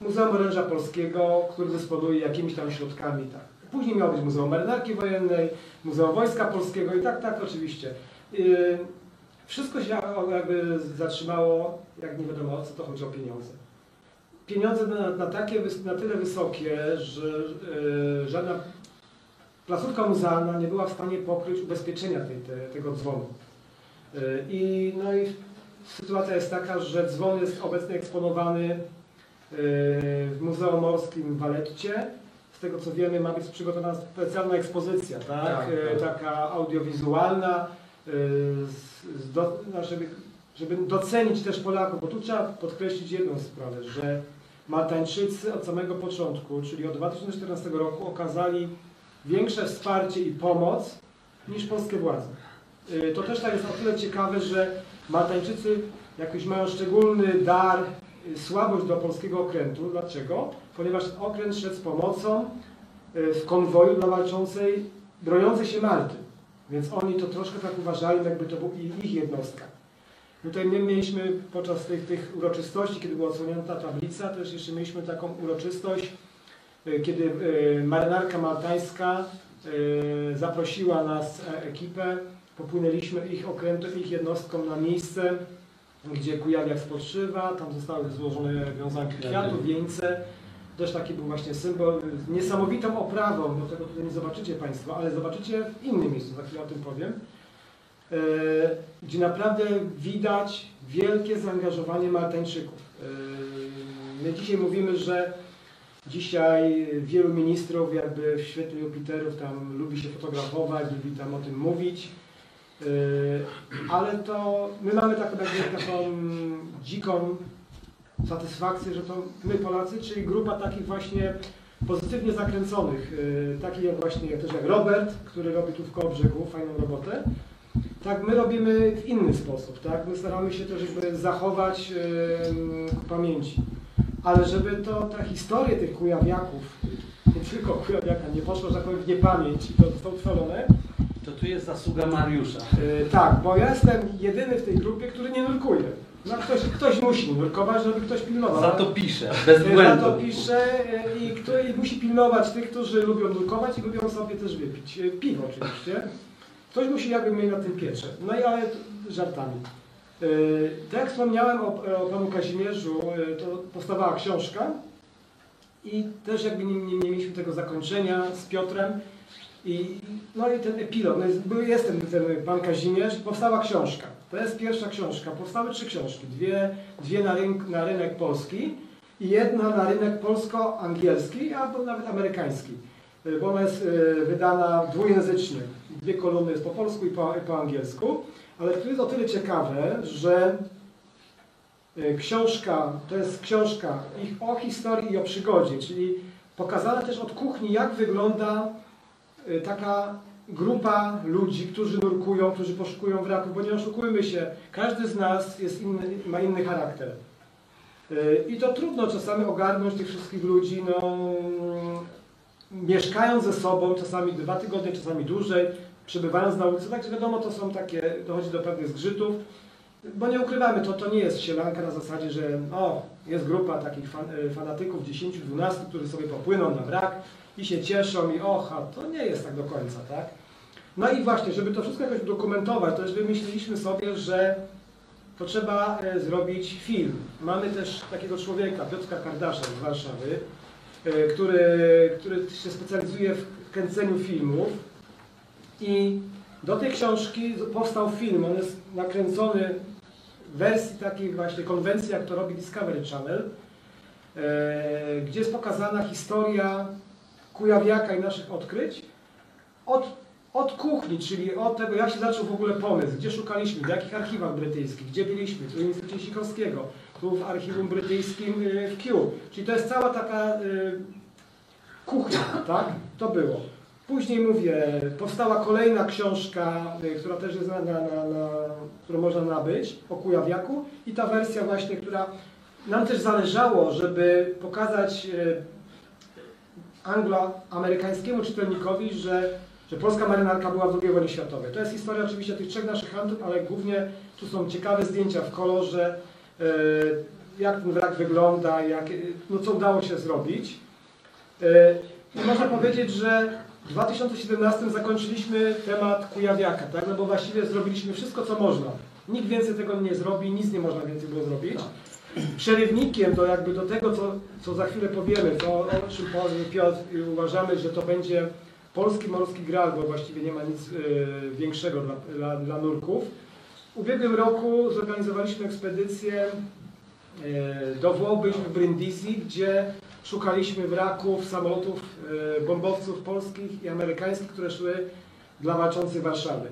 A: Muzeum Oręża Polskiego, który dysponuje jakimiś tam środkami. Tak. Później miało być Muzeum Marynarki Wojennej, Muzeum Wojska Polskiego i tak, tak, oczywiście. Wszystko się jakby zatrzymało, jak nie wiadomo o co to chodzi o pieniądze. Pieniądze na, na, takie, na tyle wysokie, że e, żadna placówka muzealna nie była w stanie pokryć ubezpieczenia tej, te, tego dzwonu. E, I, no i sytuacja jest taka, że dzwon jest obecnie eksponowany e, w Muzeum Morskim w Waletcie. Z tego co wiemy ma być przygotowana specjalna ekspozycja, tak?
C: Tak,
A: E,
C: tak.
A: taka audiowizualna, do, no, żeby, żeby docenić też Polaków, bo tu trzeba podkreślić jedną sprawę, że Maltańczycy od samego początku, czyli od 2014 roku okazali większe wsparcie i pomoc niż polskie władze. Y, To też tak jest o tyle ciekawe, że Maltańczycy jakoś mają szczególny dar, y, słabość do polskiego okrętu. Dlaczego? Ponieważ okręt szedł z pomocą y, w konwoju dla walczącej, broniącej się Malty. Więc oni to troszkę tak uważali, jakby to był ich- jednostka. Tutaj my mieliśmy podczas tych, tych uroczystości, kiedy była odsłonięta tablica, też jeszcze mieliśmy taką uroczystość, kiedy y, marynarka maltańska y, zaprosiła nas, e, ekipę, popłynęliśmy ich okrętem, ich jednostką na miejsce, gdzie Kujawiak spoczywa, tam zostały złożone wiązanki kwiatów, wieńce. Też taki był właśnie symbol, niesamowitą oprawą, bo tego tutaj nie zobaczycie Państwo, ale zobaczycie w innym miejscu, za chwilę o tym powiem, e, gdzie naprawdę widać wielkie zaangażowanie Maltańczyków. E, My dzisiaj mówimy, że dzisiaj wielu ministrów jakby w świetle Jupiterów tam lubi się fotografować, lubi tam o tym mówić, e, ale to my mamy taką, taką dziką satysfakcję, że to my Polacy, czyli grupa takich właśnie pozytywnie zakręconych, yy, takich jak właśnie też jak Robert, który robi tu w Kołobrzegu fajną robotę, tak my robimy w inny sposób, tak? My staramy się też jakby zachować ku pamięci. Ale żeby to, ta historia tych kujawiaków, nie tylko kujawiaka, nie poszło, że tak powiem, w niepamięć i to zostało utrwalone,
C: To tu jest zasługa Mariusza.
A: Yy, tak, bo ja jestem jedyny w tej grupie, który nie nurkuje. No ktoś, ktoś musi nurkować, żeby ktoś pilnował.
C: Za to pisze, bez
A: Za
C: błędu.
A: to pisze e, i, kto, i musi pilnować tych, którzy lubią nurkować i lubią sobie też wypić. E, Piwo oczywiście. Ktoś musi jakby mieć na tym piecze. No i ale żartami. E, Tak jak wspomniałem o, o panu Kazimierzu, e, to powstawała książka i też jakby nie, nie, mieliśmy tego zakończenia z Piotrem. I, no i ten epilog, no jest, był, ten, ten pan Kazimierz, powstała książka. To jest pierwsza książka. Powstały trzy książki. Dwie, dwie na, rynk, na rynek polski i jedna na rynek polsko-angielski albo nawet amerykański. Y, Bo ona jest wydana dwujęzycznie. Dwie kolumny jest po polsku i po, i po angielsku. Ale to jest o tyle ciekawe, że y, książka, to jest książka ich o historii i o przygodzie, czyli pokazana też od kuchni, jak wygląda y, taka grupa ludzi, którzy nurkują, którzy poszukują wraków, bo nie oszukujmy się, każdy z nas jest inny, ma inny charakter. Y, I to trudno czasami ogarnąć tych wszystkich ludzi, no, mieszkając ze sobą, czasami dwa tygodnie, czasami dłużej, przebywając na ulicy. Także wiadomo, to są takie, dochodzi do pewnych zgrzytów. Bo nie ukrywamy, to, to nie jest sielanka na zasadzie, że o, jest grupa takich fan, e, fanatyków 10-12, którzy sobie popłyną na brak i się cieszą i oha, to nie jest tak do końca, tak? No i właśnie, żeby to wszystko jakoś dokumentować, to też wymyśliliśmy sobie, że to trzeba e, zrobić film. Mamy też takiego człowieka, Piotra Kardasza z Warszawy, e, który, który się specjalizuje w kręceniu filmów i do tej książki powstał film. On jest nakręcony w wersji takiej właśnie konwencji, jak to robi Discovery Channel, e, gdzie jest pokazana historia Kujawiaka i naszych odkryć od, od kuchni, czyli od tego, jak się zaczął w ogóle pomysł, gdzie szukaliśmy, w jakich archiwach brytyjskich, gdzie byliśmy, tu w Instytucie Sikorskiego, tu w archiwum brytyjskim e, w Kew. Czyli to jest cała taka e, kuchnia, tak? To było. Później mówię, powstała kolejna książka, y, która też jest na, na, na, którą można nabyć, o Kujawiaku i ta wersja właśnie, która nam też zależało, żeby pokazać y, angloamerykańskiemu czytelnikowi, że, że polska marynarka była w II wojnie światowej. To jest historia oczywiście tych trzech naszych handlów, ale głównie tu są ciekawe zdjęcia w kolorze, y, jak ten wrak wygląda, jak, no co udało się zrobić. I można powiedzieć, że w 2017 zakończyliśmy temat Kujawiaka, tak? No bo właściwie zrobiliśmy wszystko, co można. Nikt więcej tego nie zrobi, nic nie można więcej było zrobić. Przerywnikiem do jakby do tego, co, co za chwilę powiemy, to o czym Piotr, i uważamy, że to będzie polski morski gral, bo właściwie nie ma nic y, większego dla, dla, dla nurków. W ubiegłym roku zorganizowaliśmy ekspedycję y, do byliśmy w Brindisi, gdzie szukaliśmy wraków samolotów, y, bombowców polskich i amerykańskich, które szły dla walczących Warszawy.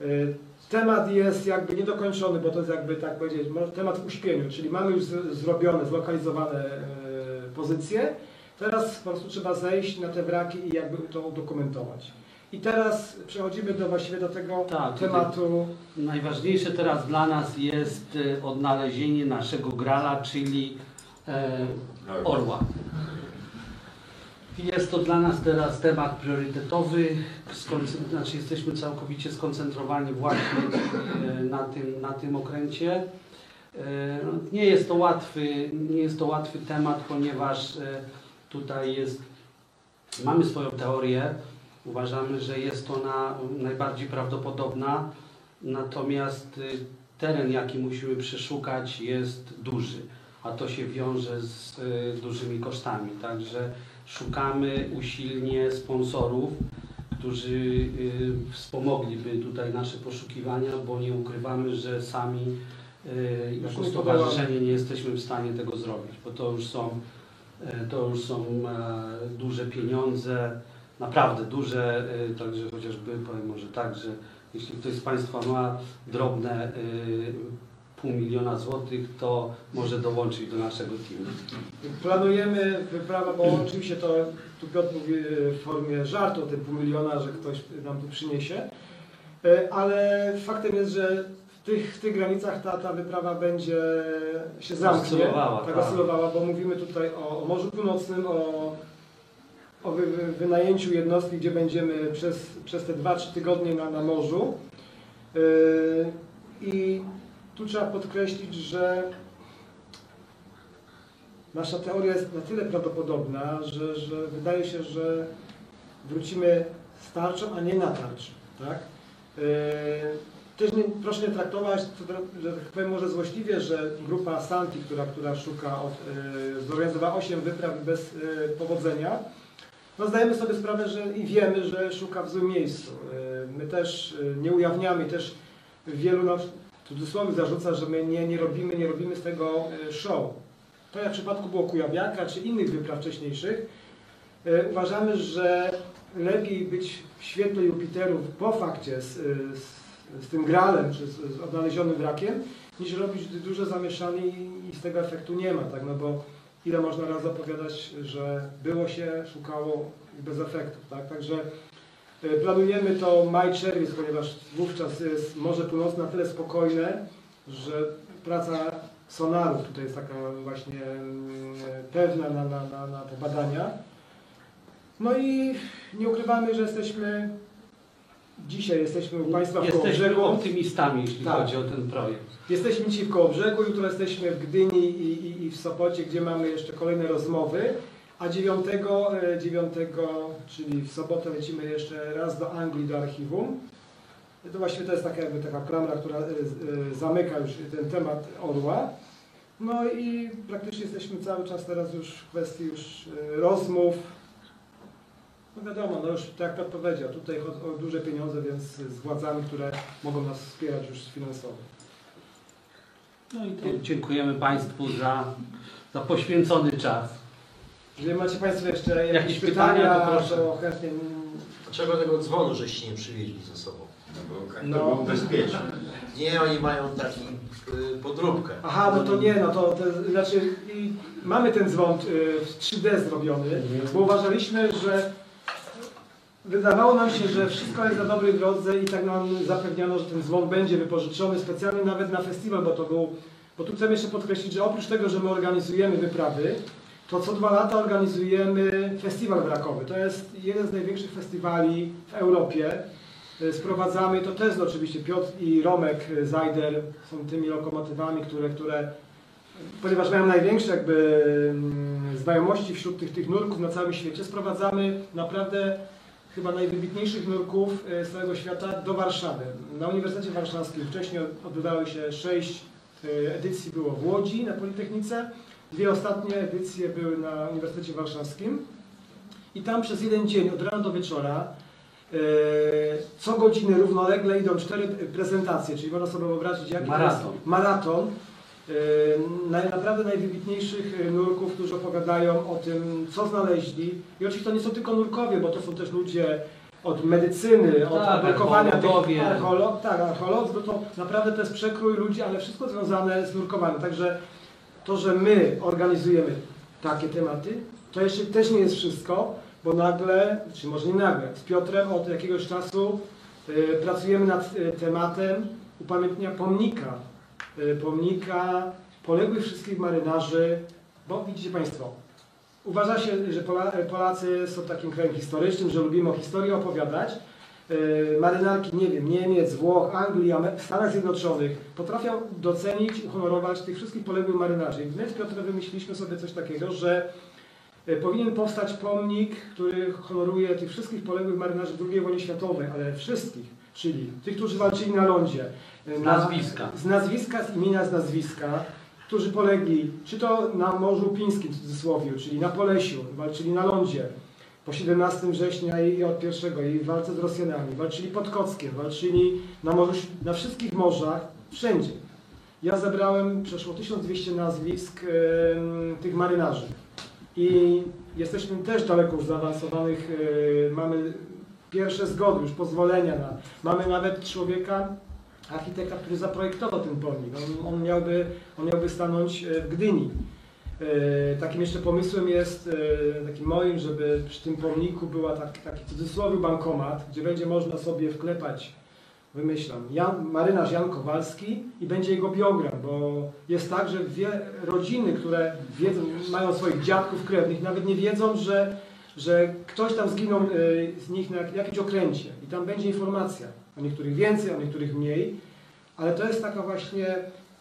A: Y, Temat jest jakby niedokończony, bo to jest jakby tak powiedzieć, temat w uśpieniu, czyli mamy już zrobione, zlokalizowane y, pozycje. Teraz po prostu trzeba zejść na te wraki i jakby to udokumentować. I teraz przechodzimy do właściwie do tego
C: Tak,
A: tematu.
C: Najważniejsze teraz dla nas jest e, odnalezienie naszego grala, czyli e, orła. I Jest to dla nas teraz temat priorytetowy, znaczy jesteśmy całkowicie skoncentrowani właśnie e, na tym, na tym okręcie. E, no, Nie jest to łatwy, nie jest to łatwy temat, ponieważ e, tutaj jest, mamy swoją teorię, uważamy, że jest ona najbardziej prawdopodobna, natomiast teren, jaki musimy przeszukać jest duży, a to się wiąże z y, dużymi kosztami, także szukamy usilnie sponsorów, którzy y, wspomogliby tutaj nasze poszukiwania, bo nie ukrywamy, że sami y,
A: Już
C: jako
A: nie
C: stowarzyszenie nie jesteśmy w stanie tego zrobić, bo to już są, e, to już są e, duże pieniądze, naprawdę duże, także chociażby powiem może tak, że jeśli ktoś z Państwa ma drobne pół miliona złotych, to może dołączyć do naszego teamu.
A: Planujemy wyprawę, bo oczywiście to tu Piotr mówi w formie żartu o tym pół miliona, że ktoś nam tu przyniesie, E, ale faktem jest, że w tych, w tych granicach ta, ta wyprawa będzie się zamknie, tak
C: tak.
A: oscylowała, bo mówimy tutaj o, o Morzu Północnym, o, o wy, wy, wynajęciu jednostki, gdzie będziemy przez, przez te 2-3 tygodnie na, na morzu. E, I tu trzeba podkreślić, że nasza teoria jest na tyle prawdopodobna, że, że wydaje się, że wrócimy z tarczą, a nie na tarczę. Tak? Yy, też nie, proszę nie traktować, to, że tak powiem może złośliwie, że grupa Santi, która, która szuka, od, yy, zorganizowała 8 wypraw bez yy, powodzenia, no zdajemy sobie sprawę, że i wiemy, że szuka w złym miejscu. My też nie ujawniamy, też wielu nam w cudzysłowie zarzuca, że my nie, nie robimy, nie robimy z tego yy, show. To jak w przypadku było Kujawiaka czy innych wypraw wcześniejszych, e, uważamy, że lepiej być w świetle Jupiterów po fakcie z, z, z tym gralem czy z, z odnalezionym wrakiem, niż robić duże zamieszanie i, i z tego efektu nie ma, tak? No bo ile można raz opowiadać, że było się, szukało bez efektów, tak? Także e, planujemy to maj-czerwiec, ponieważ wówczas jest Morze Północne na tyle spokojne, że praca sonarów tutaj jest taka właśnie mm, pewna na, na, na, na te badania. No i nie ukrywamy, że jesteśmy dzisiaj jesteśmy u Państwa w
C: Jesteśmy
A: Kołobrzegu.
C: optymistami, jeśli
A: Tak.
C: chodzi o ten projekt.
A: Jesteśmy dzisiaj w Kołobrzegu, jutro jesteśmy w Gdyni i, i, i w Sopocie, gdzie mamy jeszcze kolejne rozmowy. A 9, e, 9, czyli w sobotę lecimy jeszcze raz do Anglii, do archiwum. To właściwie to jest taka jakby taka klamra, która e, e, zamyka już ten temat Orła. No i praktycznie jesteśmy cały czas teraz już w kwestii już e, rozmów. No wiadomo, no już tak jak powiedział, tutaj chodzi o duże pieniądze, więc z władzami, które mogą nas wspierać już finansowo.
C: No i to dziękujemy Państwu za, za poświęcony czas.
A: Jeżeli macie Państwo jeszcze jakieś,
C: Jakieś
A: pytania,
C: pytania, to proszę.
A: to chętnie...
E: Dlaczego tego dzwonu żeście nie przywieźli ze sobą?
A: No.
E: To było bezpieczne. Nie, oni mają taki y, podróbkę.
A: Aha, no to nie, no to, to znaczy i mamy ten dzwon y, w 3D zrobiony, bo uważaliśmy, że wydawało nam się, że wszystko jest na dobrej drodze i tak nam zapewniano, że ten dzwon będzie wypożyczony specjalnie nawet na festiwal, bo to był, bo tu chcemy jeszcze podkreślić, że oprócz tego, że my organizujemy wyprawy, to co dwa lata organizujemy festiwal wrakowy. To jest jeden z największych festiwali w Europie. Y, Sprowadzamy, to też oczywiście Piotr i Romek Zajder są tymi lokomotywami, które, które ponieważ mają największe jakby mm, znajomości wśród tych, tych nurków na całym świecie, sprowadzamy naprawdę chyba najwybitniejszych nurków e, z całego świata do Warszawy. Na Uniwersytecie Warszawskim wcześniej odbywały się sześć e, edycji było w Łodzi na Politechnice, dwie ostatnie edycje były na Uniwersytecie Warszawskim i tam przez jeden dzień od rana do wieczora e, co godzinę równolegle idą cztery prezentacje, czyli można sobie wyobrazić jaki to
C: Maraton.
A: jest maraton e, naprawdę najwybitniejszych e, nurków, którzy opowiadają o tym, co znaleźli. I oczywiście to nie są tylko nurkowie, bo to są też ludzie od medycyny, od
C: Tak,
A: nurkowania, archeolog, tak, archeolodzy, bo to naprawdę to jest przekrój ludzi, ale wszystko związane z nurkowaniem. Także to, że my organizujemy takie tematy, to jeszcze też nie jest wszystko, bo nagle, czy może nie nagle, z Piotrem od jakiegoś czasu y, pracujemy nad y, tematem upamiętnienia pomnika, y, pomnika poległych wszystkich marynarzy, bo widzicie Państwo, uważa się, że Pola, Polacy są takim krajem historycznym, że lubimy o historii opowiadać. Y, Marynarki, nie wiem, Niemiec, Włoch, Anglii, Stanach Zjednoczonych potrafią docenić, uhonorować tych wszystkich poległych marynarzy. I my z Piotrem wymyśliliśmy sobie coś takiego, że y, powinien powstać pomnik, który honoruje tych wszystkich poległych marynarzy II wojnie światowej, ale wszystkich, czyli tych, którzy walczyli na lądzie. y,
C: Z
A: na-
C: nazwiska.
A: Z nazwiska, z imienia, z nazwiska, którzy polegli, czy to na Morzu Pińskim w cudzysłowie, czyli na Polesiu, walczyli na lądzie po 17 września i od pierwszego i w walce z Rosjanami, walczyli pod Kockiem, walczyli na, morzu, na wszystkich morzach, wszędzie. Ja zebrałem przeszło 1200 nazwisk tych marynarzy i jesteśmy też daleko już zaawansowanych, e, mamy pierwsze zgody, już pozwolenia na, mamy nawet człowieka, architekta, który zaprojektował ten pomnik. On, on, miałby, on miałby stanąć e, w Gdyni. E, Takim jeszcze pomysłem jest, e, takim moim, żeby przy tym pomniku była tak, taki cudzysłowie bankomat, gdzie będzie można sobie wklepać, wymyślam, Jan, marynarz Jan Kowalski i będzie jego biogram, bo jest tak, że wie, rodziny, które wiedzą, mają swoich dziadków krewnych, nawet nie wiedzą, że, że ktoś tam zginął e, z nich na jak- jakimś okręcie. I tam będzie informacja, o niektórych więcej, o niektórych mniej, ale to jest taka właśnie,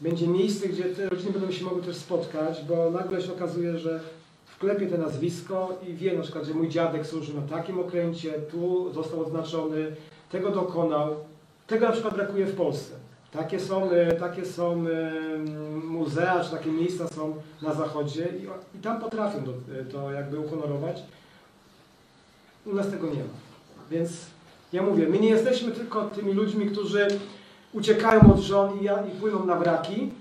A: będzie miejsce, gdzie te rodziny będą się mogły też spotkać, bo nagle się okazuje, że wklepie te nazwisko i wie na przykład, że mój dziadek służył na takim okręcie, tu został odznaczony, tego dokonał. Tego na przykład brakuje w Polsce. Takie są, e, takie są e, muzea, czy takie miejsca są na zachodzie i, i tam potrafią to, to jakby uhonorować. U nas tego nie ma. Więc ja mówię, my nie jesteśmy tylko tymi ludźmi, którzy uciekają od żon i, i płyną na wraki,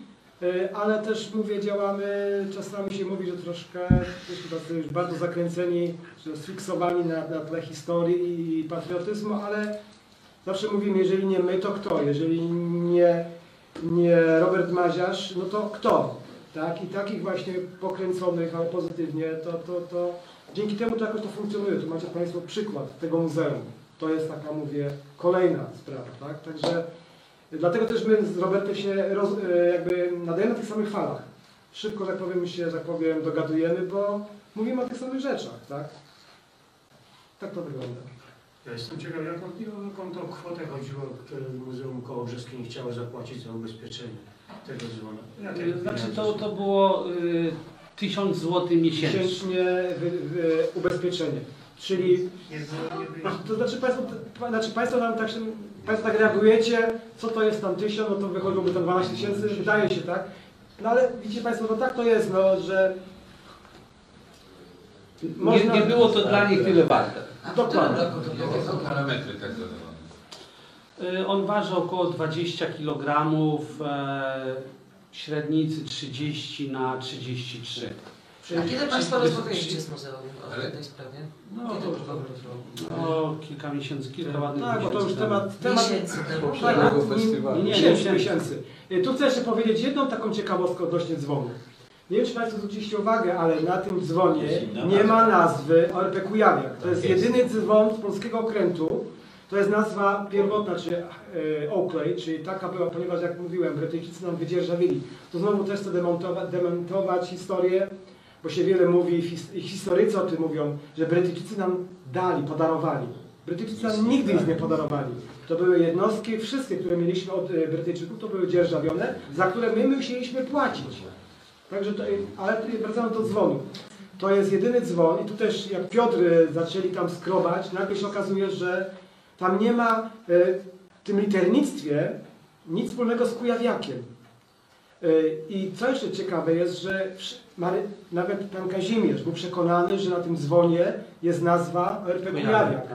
A: y, ale też mówię, działamy, czasami się mówi, że troszkę już bardzo zakręceni, że sfiksowani na, na tle historii i patriotyzmu, ale zawsze mówimy, jeżeli nie my, to kto? Jeżeli nie, nie Robert Maziarz, no to kto? Tak? I takich właśnie pokręconych, ale pozytywnie, to, to, to dzięki temu to jakoś to funkcjonuje. Tu macie Państwo przykład tego muzeum. To jest taka, mówię, kolejna sprawa, tak? Także dlatego też my z Robertem się roz, e, jakby nadajemy na tych samych falach. Szybko, tak powiem, się, tak powiem, dogadujemy, bo mówimy o tych samych rzeczach, tak? Tak to wygląda.
F: Ja jestem ciekaw, jaką, jaką tą kwotę chodziło, które Muzeum Kołobrzeskie nie chciało zapłacić za ubezpieczenie tego dzwona. Jakie
C: Znaczy to, to było y, 1000 zł miesięcznie.
A: Miesięcznie wy, wy, ubezpieczenie. Czyli To znaczy Państwo, to znaczy państwo nam tak, się- państwo tak reagujecie, co to jest tam tysiąc, no to wychodziłoby tam 12 tysięcy, wydaje się, tak? No ale widzicie Państwo, no tak to jest, no, że
C: Nie, nie było to dla nich tyle warte.
A: dokładnie.
G: Jakie są parametry tak zadawane?
C: Y, On waży około 20 kg, e, średnicy 30 na 33.
H: A kiedy Państwo rozmawialiście z muzeum o
G: Ale-
H: tej sprawie?
A: No
H: Kiedy
A: to,
H: rozmowy trwały?
C: O, kilka miesięcy, kilka ładnych
A: tak, bo to już
C: miesięcy
A: temat, temat
H: Miesięcy temu.
A: tak, no, nie,
C: Nie,
A: miesięcy,
C: miesięcy.
A: miesięcy. Y, Tu chcę jeszcze powiedzieć jedną taką ciekawostkę odnośnie dzwonu. Nie wiem, czy Państwo zwróciliście uwagę, ale na tym dzwonie nie ma nazwy ORP Kujawiak. To jest jedyny dzwon z polskiego okrętu. To jest nazwa pierwotna, czy e, Oakley, czyli taka była, ponieważ jak mówiłem, Brytyjczycy nam wydzierżawili. To znowu też chcę demontować, dementować historię, bo się wiele mówi, historycy o tym mówią, że Brytyjczycy nam dali, podarowali. Brytyjczycy nam nigdy nic nie podarowali. To były jednostki, wszystkie, które mieliśmy od e, Brytyjczyków, to były dzierżawione, za które my musieliśmy płacić. Także to, ale tu wracając do dzwonu. To jest jedyny dzwon i tu też jak Piotr e, zaczęli tam skrobać, nagle się okazuje, że tam nie ma e, w tym liternictwie nic wspólnego z Kujawiakiem. E, I co jeszcze ciekawe jest, że nawet pan Kazimierz był przekonany, że na tym dzwonie jest nazwa RP Kujawiak.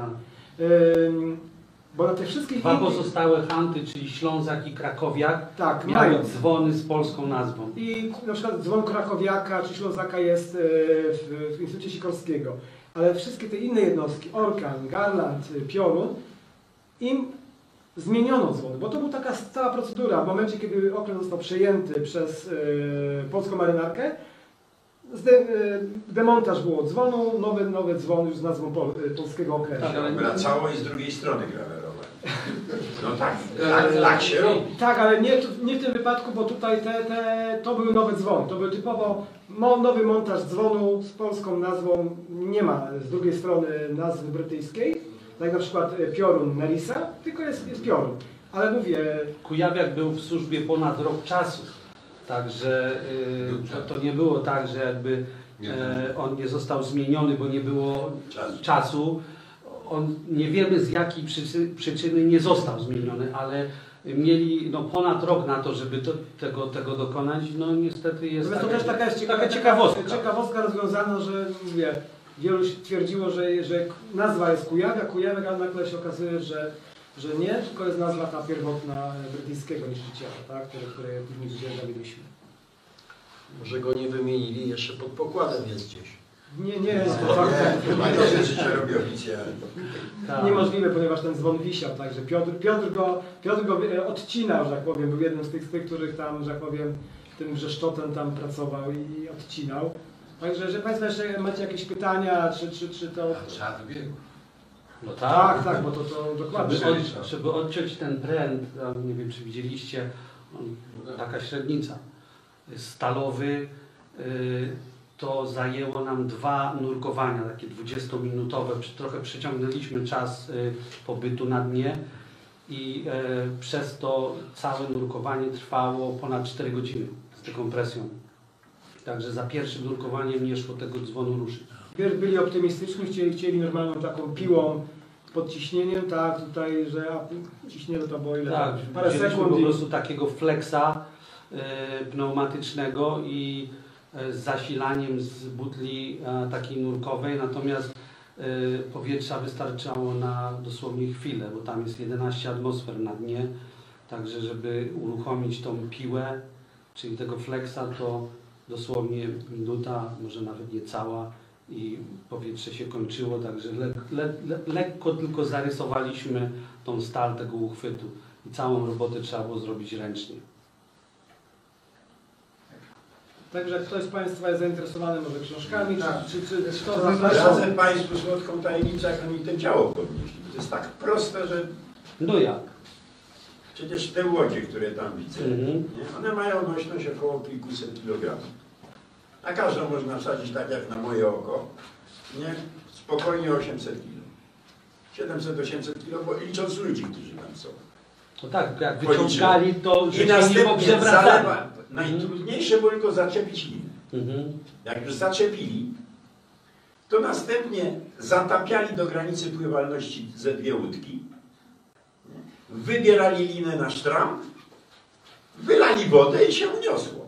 A: Bo na tych wszystkich
C: Dwa
A: innych-
C: pozostałe hanty, czyli Ślązak i Krakowiak,
A: tak,
C: miały
A: mają.
C: dzwony z polską nazwą.
A: I na przykład dzwon Krakowiaka czy Ślązaka jest e, w, w Instytucie Sikorskiego. Ale wszystkie te inne jednostki, Orkan, Garland, Piorun, im zmieniono dzwony, bo to była taka cała procedura. W momencie, kiedy okręt został przejęty przez e, polską marynarkę, zde, e, demontaż było dzwonu, nowy, nowy dzwon już z nazwą pol, e, polskiego okrętu.
C: Tak, ale-
I: Wracało i z drugiej strony grawerowe. No tak, tak, tak się robi.
A: Tak, ale nie, nie w tym wypadku, bo tutaj te, te, to były nowe dzwony. To był typowo mo, nowy montaż dzwonu z polską nazwą. Nie ma z drugiej strony nazwy brytyjskiej, tak jak na przykład e, piorun Nerissa, tylko jest, jest piorun. Ale mówię,
C: Kujawiak był w służbie ponad rok czasu. Także y, to, to nie było tak, że jakby e, on nie został zmieniony, bo nie było
I: Czas.
C: czasu. On, nie wiemy z jakiej przyczy, przyczyny nie został zmieniony, ale mieli no, ponad rok na to, żeby to, tego, tego dokonać. No niestety jest
A: to
C: taka,
A: też taka jest ciekawa,
C: taka ciekawostka.
A: ciekawostka rozwiązana, że mówię, wielu twierdziło, że, że nazwa jest Kujawiak, Kujawiak, a nagle się okazuje, że, że nie, tylko jest nazwa ta pierwotna brytyjskiego niszczyciela, tak, które, które później zdzierżawiliśmy.
E: Może go nie wymienili, jeszcze pod pokładem jest gdzieś.
A: Nie, nie, jest to
I: Nie, rzeczy się robi oficjalnie.
C: Tak.
A: Niemożliwe, ponieważ ten dzwon wisiał, także Piotr, Piotr, go, Piotr go e, odcinał, że tak powiem, był jednym z tych, z tych których tam, że tak powiem, tym wrzeszczotem tam pracował i odcinał. Także, że Państwo jeszcze macie jakieś pytania, czy, czy, czy to...
G: Trzeba wybiegu.
C: No
A: Tak, tak, bo to, to dokładnie.
C: Żeby, od, żeby odciąć ten pręt, nie wiem czy widzieliście, on, taka średnica, stalowy, y, to zajęło nam dwa nurkowania, takie 20-minutowe. Przy- Trochę przeciągnęliśmy czas y, pobytu na dnie i y, przez to całe nurkowanie trwało ponad 4 godziny z taką presją. Także za pierwszym nurkowaniem nie szło tego dzwonu ruszyć.
A: Pierw byli optymistyczni, chcieli, chcieli normalną taką piłą pod ciśnieniem, tak, tutaj, że ciśnienie to było ile?
C: Tak,
A: parę sekund
C: po prostu takiego flexa e, pneumatycznego i e, z zasilaniem z butli e, takiej nurkowej, natomiast powietrza wystarczało na dosłownie chwilę, bo tam jest 11 atmosfer na dnie, także żeby uruchomić tą piłę, czyli tego flexa, to dosłownie minuta, może nawet nie cała i powietrze się kończyło, także le, le, le, lekko tylko zarysowaliśmy tą stal tego uchwytu i całą robotę trzeba było zrobić ręcznie.
A: Także jak ktoś z Państwa jest zainteresowany może książkami,
I: Tak.
A: czy, czy, czy, to
I: Zdradzę Państwu słodką tajemnicę, jak oni te działo podnieśli. To jest tak proste, że
C: No jak?
I: Przecież te łodzie, które tam widzę,
C: Mhm.
I: one mają nośność około kilkuset kilogramów. Na każdą można wsadzić tak jak na moje oko, nie? spokojnie 800 kg. 700-800 kg, bo licząc ludzi, którzy tam są.
C: No tak, jak wyciągali, to
I: I
C: że nie
I: następnie zalewa. Najtrudniejsze było tylko zaczepić linę.
C: Mhm.
I: Jak już zaczepili, to następnie zatapiali do granicy pływalności ze dwie łódki, wybierali linę na sztram, wylali wodę i się uniosło.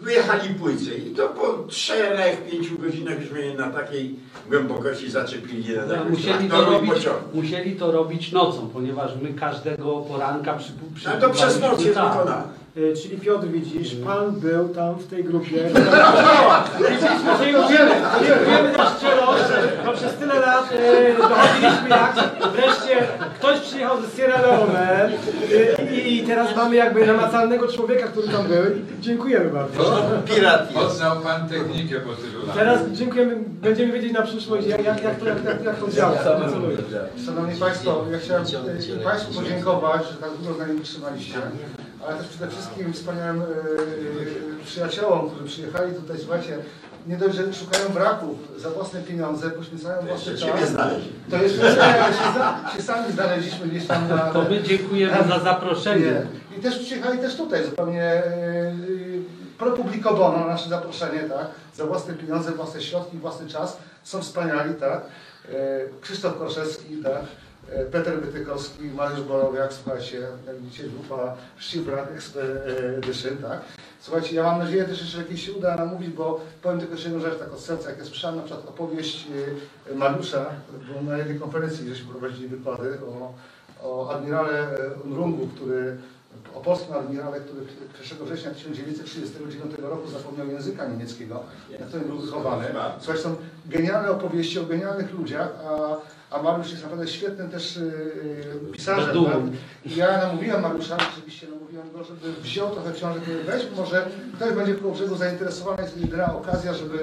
I: Wyjechali płycy i to po czterech, pięciu godzinach już mieli na takiej głębokości zaczepili na
C: No, musieli, to robić,
I: pociągu.
C: musieli to robić nocą, ponieważ my każdego poranka przy, przy
I: No to przez noc jest wykonane.
A: Y, Czyli Piotr, widzisz, pan był tam w tej grupie. Dziękujemy, dziękujemy za szczerość, bo przez tyle lat y, dochodziliśmy jak wreszcie ktoś przyjechał ze Sierra Leone y, i teraz mamy jakby namacalnego człowieka, który tam był. Dziękujemy bardzo.
E: Pirat jest.
G: Poznał pan technikę po tylu latach.
A: Teraz dziękujemy, będziemy wiedzieć na przyszłość jak, jak, jak, to, jak, jak, jak to działa.
D: Szanowni Państwo, ja chciałem e, Państwu podziękować, że tak długo z nami wytrzymaliście, ale też przede wszystkim wspaniałym e, przyjaciołom, którzy przyjechali tutaj, słuchajcie, nie dość, że szukają wraków za własne pieniądze, poświęcają własny czas.
I: ciebie znaleźli.
D: To jeszcze się, się sami znaleźliśmy gdzieś tam na...
C: To my dziękujemy za zaproszenie.
D: Nie. I też przyjechali też tutaj zupełnie e, pro publico bono na nasze zaproszenie, tak? Za własne pieniądze, własne środki, własny czas. Są wspaniali, tak? E, Krzysztof Korszewski, tak? E, Peter Bytykowski, Mariusz Borowiak, słuchajcie, jak widzicie, grupa Shipwreck Edition, tak? Słuchajcie, ja mam nadzieję też, że jakieś się uda namówić, bo powiem tylko jeszcze jedną rzecz tak od serca, jak ja słyszałem na przykład opowieść e, Mariusza, bo na jednej konferencji żeśmy prowadzili wykłady o, o admirale e, Unrungu, który o polskim admirale, który 1 września 1939 roku zapomniał języka niemieckiego, na którym był wychowany. Słuchajcie, są genialne opowieści o genialnych ludziach, a, a Mariusz jest naprawdę świetnym też yy, pisarzem. Tak? I ja namówiłem Mariusza, rzeczywiście namówiłem go, żeby wziął trochę książek, weź, może ktoś będzie koło brzegu zainteresowany, jest jedyna okazja, żeby,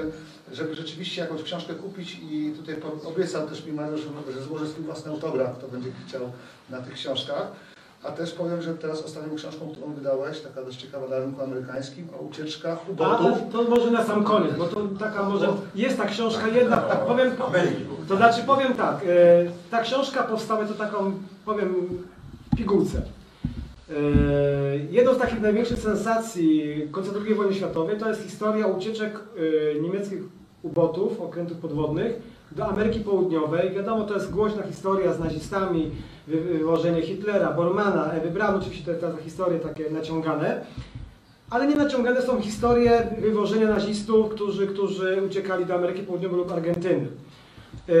D: żeby rzeczywiście jakąś książkę kupić i tutaj obiecał też mi Mariusz, że złoży swój własny autograf, kto będzie chciał na tych książkach. A też powiem, że teraz ostatnią książką, którą wydałeś, taka dość ciekawa na rynku amerykańskim, o ucieczkach
A: A,
D: ubotów.
A: to może na sam koniec, bo to taka może jest ta książka jedna, powiem, to znaczy powiem tak, e, ta książka powstała to taką, powiem, pigułce. E, jedną z takich największych sensacji końca II wojny światowej to jest historia ucieczek e, niemieckich ubotów, okrętów podwodnych do Ameryki Południowej. Wiadomo, to jest głośna historia z nazistami, wy- wywożenie Hitlera, Bormana, Ewy Braun, oczywiście te, te historie takie naciągane. Ale nie naciągane są historie wywożenia nazistów, którzy, którzy uciekali do Ameryki Południowej lub Argentyny. Yy,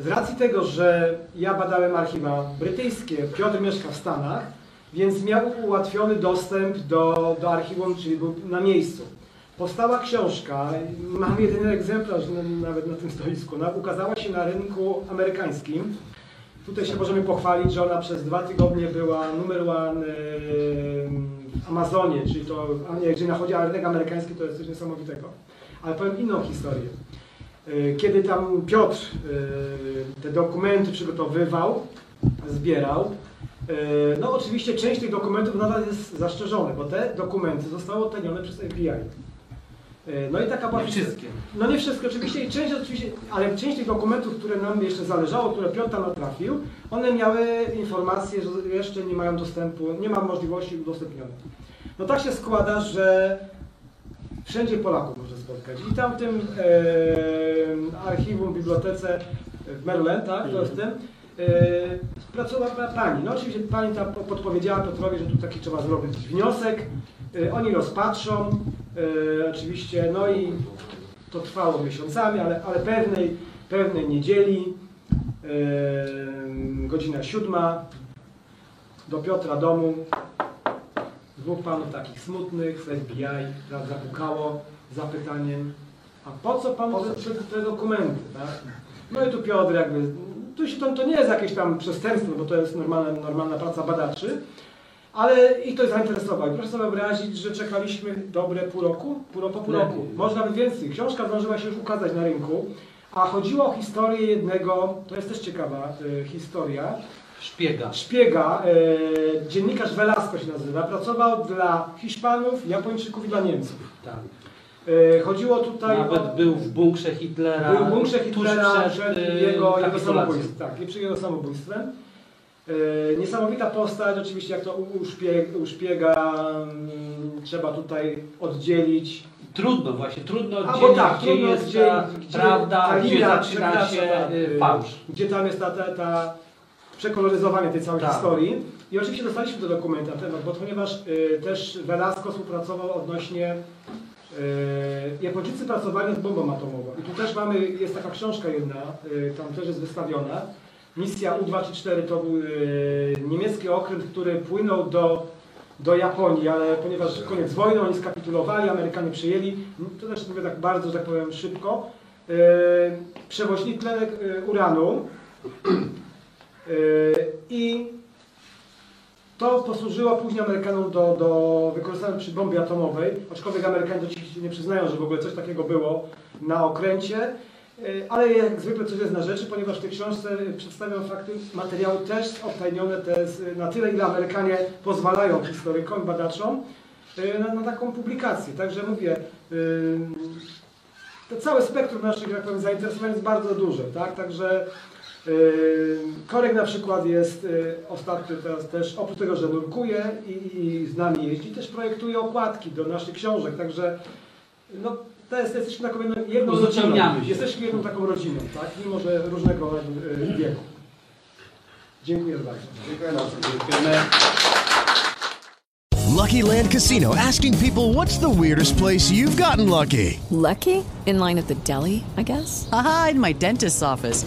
A: Z racji tego, że ja badałem archiwa brytyjskie, Piotr mieszka w Stanach, więc miał ułatwiony dostęp do, do archiwum, czyli był na miejscu. Powstała książka, mam jedyny egzemplarz na- nawet na tym stoisku, ona ukazała się na rynku amerykańskim. Tutaj się możemy pochwalić, że ona przez dwa tygodnie była numer one yy, w Amazonie, czyli to, jeżeli chodzi o rynek amerykański, to jest coś niesamowitego. Ale powiem inną historię. Yy, Kiedy tam Piotr yy, te dokumenty przygotowywał, zbierał, no oczywiście część tych dokumentów nadal jest zastrzeżone, bo te dokumenty zostały odtajnione przez FBI. Yy, No i taka była
C: Nie wszystkie.
A: no nie wszystkie oczywiście, i część oczywiście, ale część tych dokumentów, które nam jeszcze zależało, które Piotr tam natrafił, one miały informacje, że jeszcze nie mają dostępu, nie ma możliwości udostępnienia. No tak się składa, że wszędzie Polaków można spotkać. I tam w tym e, archiwum, bibliotece w Maryland, tak, to jest tym, e, pracowała pa- pani. No oczywiście pani tam po- podpowiedziała Piotrowi, że tu taki trzeba zrobić wniosek. E, oni rozpatrzą, e, oczywiście, no i to trwało miesiącami, ale, ale pewnej, pewnej niedzieli, e, godzina siódma, do Piotra domu, dwóch panów takich smutnych z FBI za- zapukało z zapytaniem, a po co panu te, te, te dokumenty, tak? No i tu Piotr jakby, tu się, to, to nie jest jakieś tam przestępstwo, bo to jest normalna, normalna praca badaczy, ale ich to zainteresowało. I proszę sobie wyobrazić, że czekaliśmy dobre pół roku, pół, po pół roku, może nawet więcej. Książka zdążyła się już ukazać na rynku, a chodziło o historię jednego, to jest też ciekawa e, historia,
C: Szpiega.
A: szpiega, e, dziennikarz Velasco się nazywa, pracował dla Hiszpanów, Japończyków i dla Niemców.
C: Tak.
A: E, Chodziło tutaj
C: Nawet
A: o...
C: był w bunkrze Hitlera.
A: Był w bunkrze Hitlera przed,
C: y,
A: jego, jego samobójstwem. Tak, i przed jego samobójstwem. E, niesamowita postać, oczywiście jak to u, u, szpieg, u szpiega mm, trzeba tutaj oddzielić.
C: Trudno właśnie, trudno
A: A,
C: oddzielić,
A: bo tak,
C: gdzie
A: trudno
C: jest
A: oddzielić,
C: ta
A: gdzie
C: prawda,
A: ta
C: gdzie zaczyna się y,
A: y,
C: fałsz.
A: Gdzie tam jest ta, ta, ta przekoloryzowanie tej całej
C: Tak.
A: historii. I oczywiście dostaliśmy do dokumentu na temat, bo ponieważ y, też Velasco współpracował odnośnie y, Japończycy pracowali nad bombą atomową. I tu też mamy, jest taka książka jedna, y, tam też jest wystawiona. Misja U-234 to był y, niemiecki okręt, który płynął do, do Japonii, ale ponieważ koniec wojny, oni skapitulowali, Amerykanie przyjęli, to też mówię tak bardzo, tak powiem, szybko. Y, przewozili tlenek y, uranu, I to posłużyło później Amerykanom do, do wykorzystania przy bombie atomowej, aczkolwiek Amerykanie do dziś nie przyznają, że w ogóle coś takiego było na okręcie. Yy, Ale jak zwykle coś jest na rzeczy, ponieważ w tej książce przedstawiam fakty, materiały też odtajnione te na tyle, ile Amerykanie pozwalają historykom, badaczom yy, na, na taką publikację. Także mówię, yy, to całe spektrum naszych jak powiem, zainteresowań jest bardzo duże, tak? Także Korek na przykład jest ostatnio teraz też, oprócz tego, że nurkuje i, i z nami jeździ, też projektuje okładki do naszych książek, także no, to jest, jesteśmy taką jedną, jedną rodziną. Jesteśmy jedną taką rodziną, tak? Mimo, że różnego yy, wieku. Dziękuję bardzo.
D: Dziękuję bardzo.
C: Dziękujemy.
J: Lucky Land Casino asking people what's the weirdest place you've gotten lucky?
K: Lucky? In line at the deli, I guess?
L: Aha, in my dentist's office.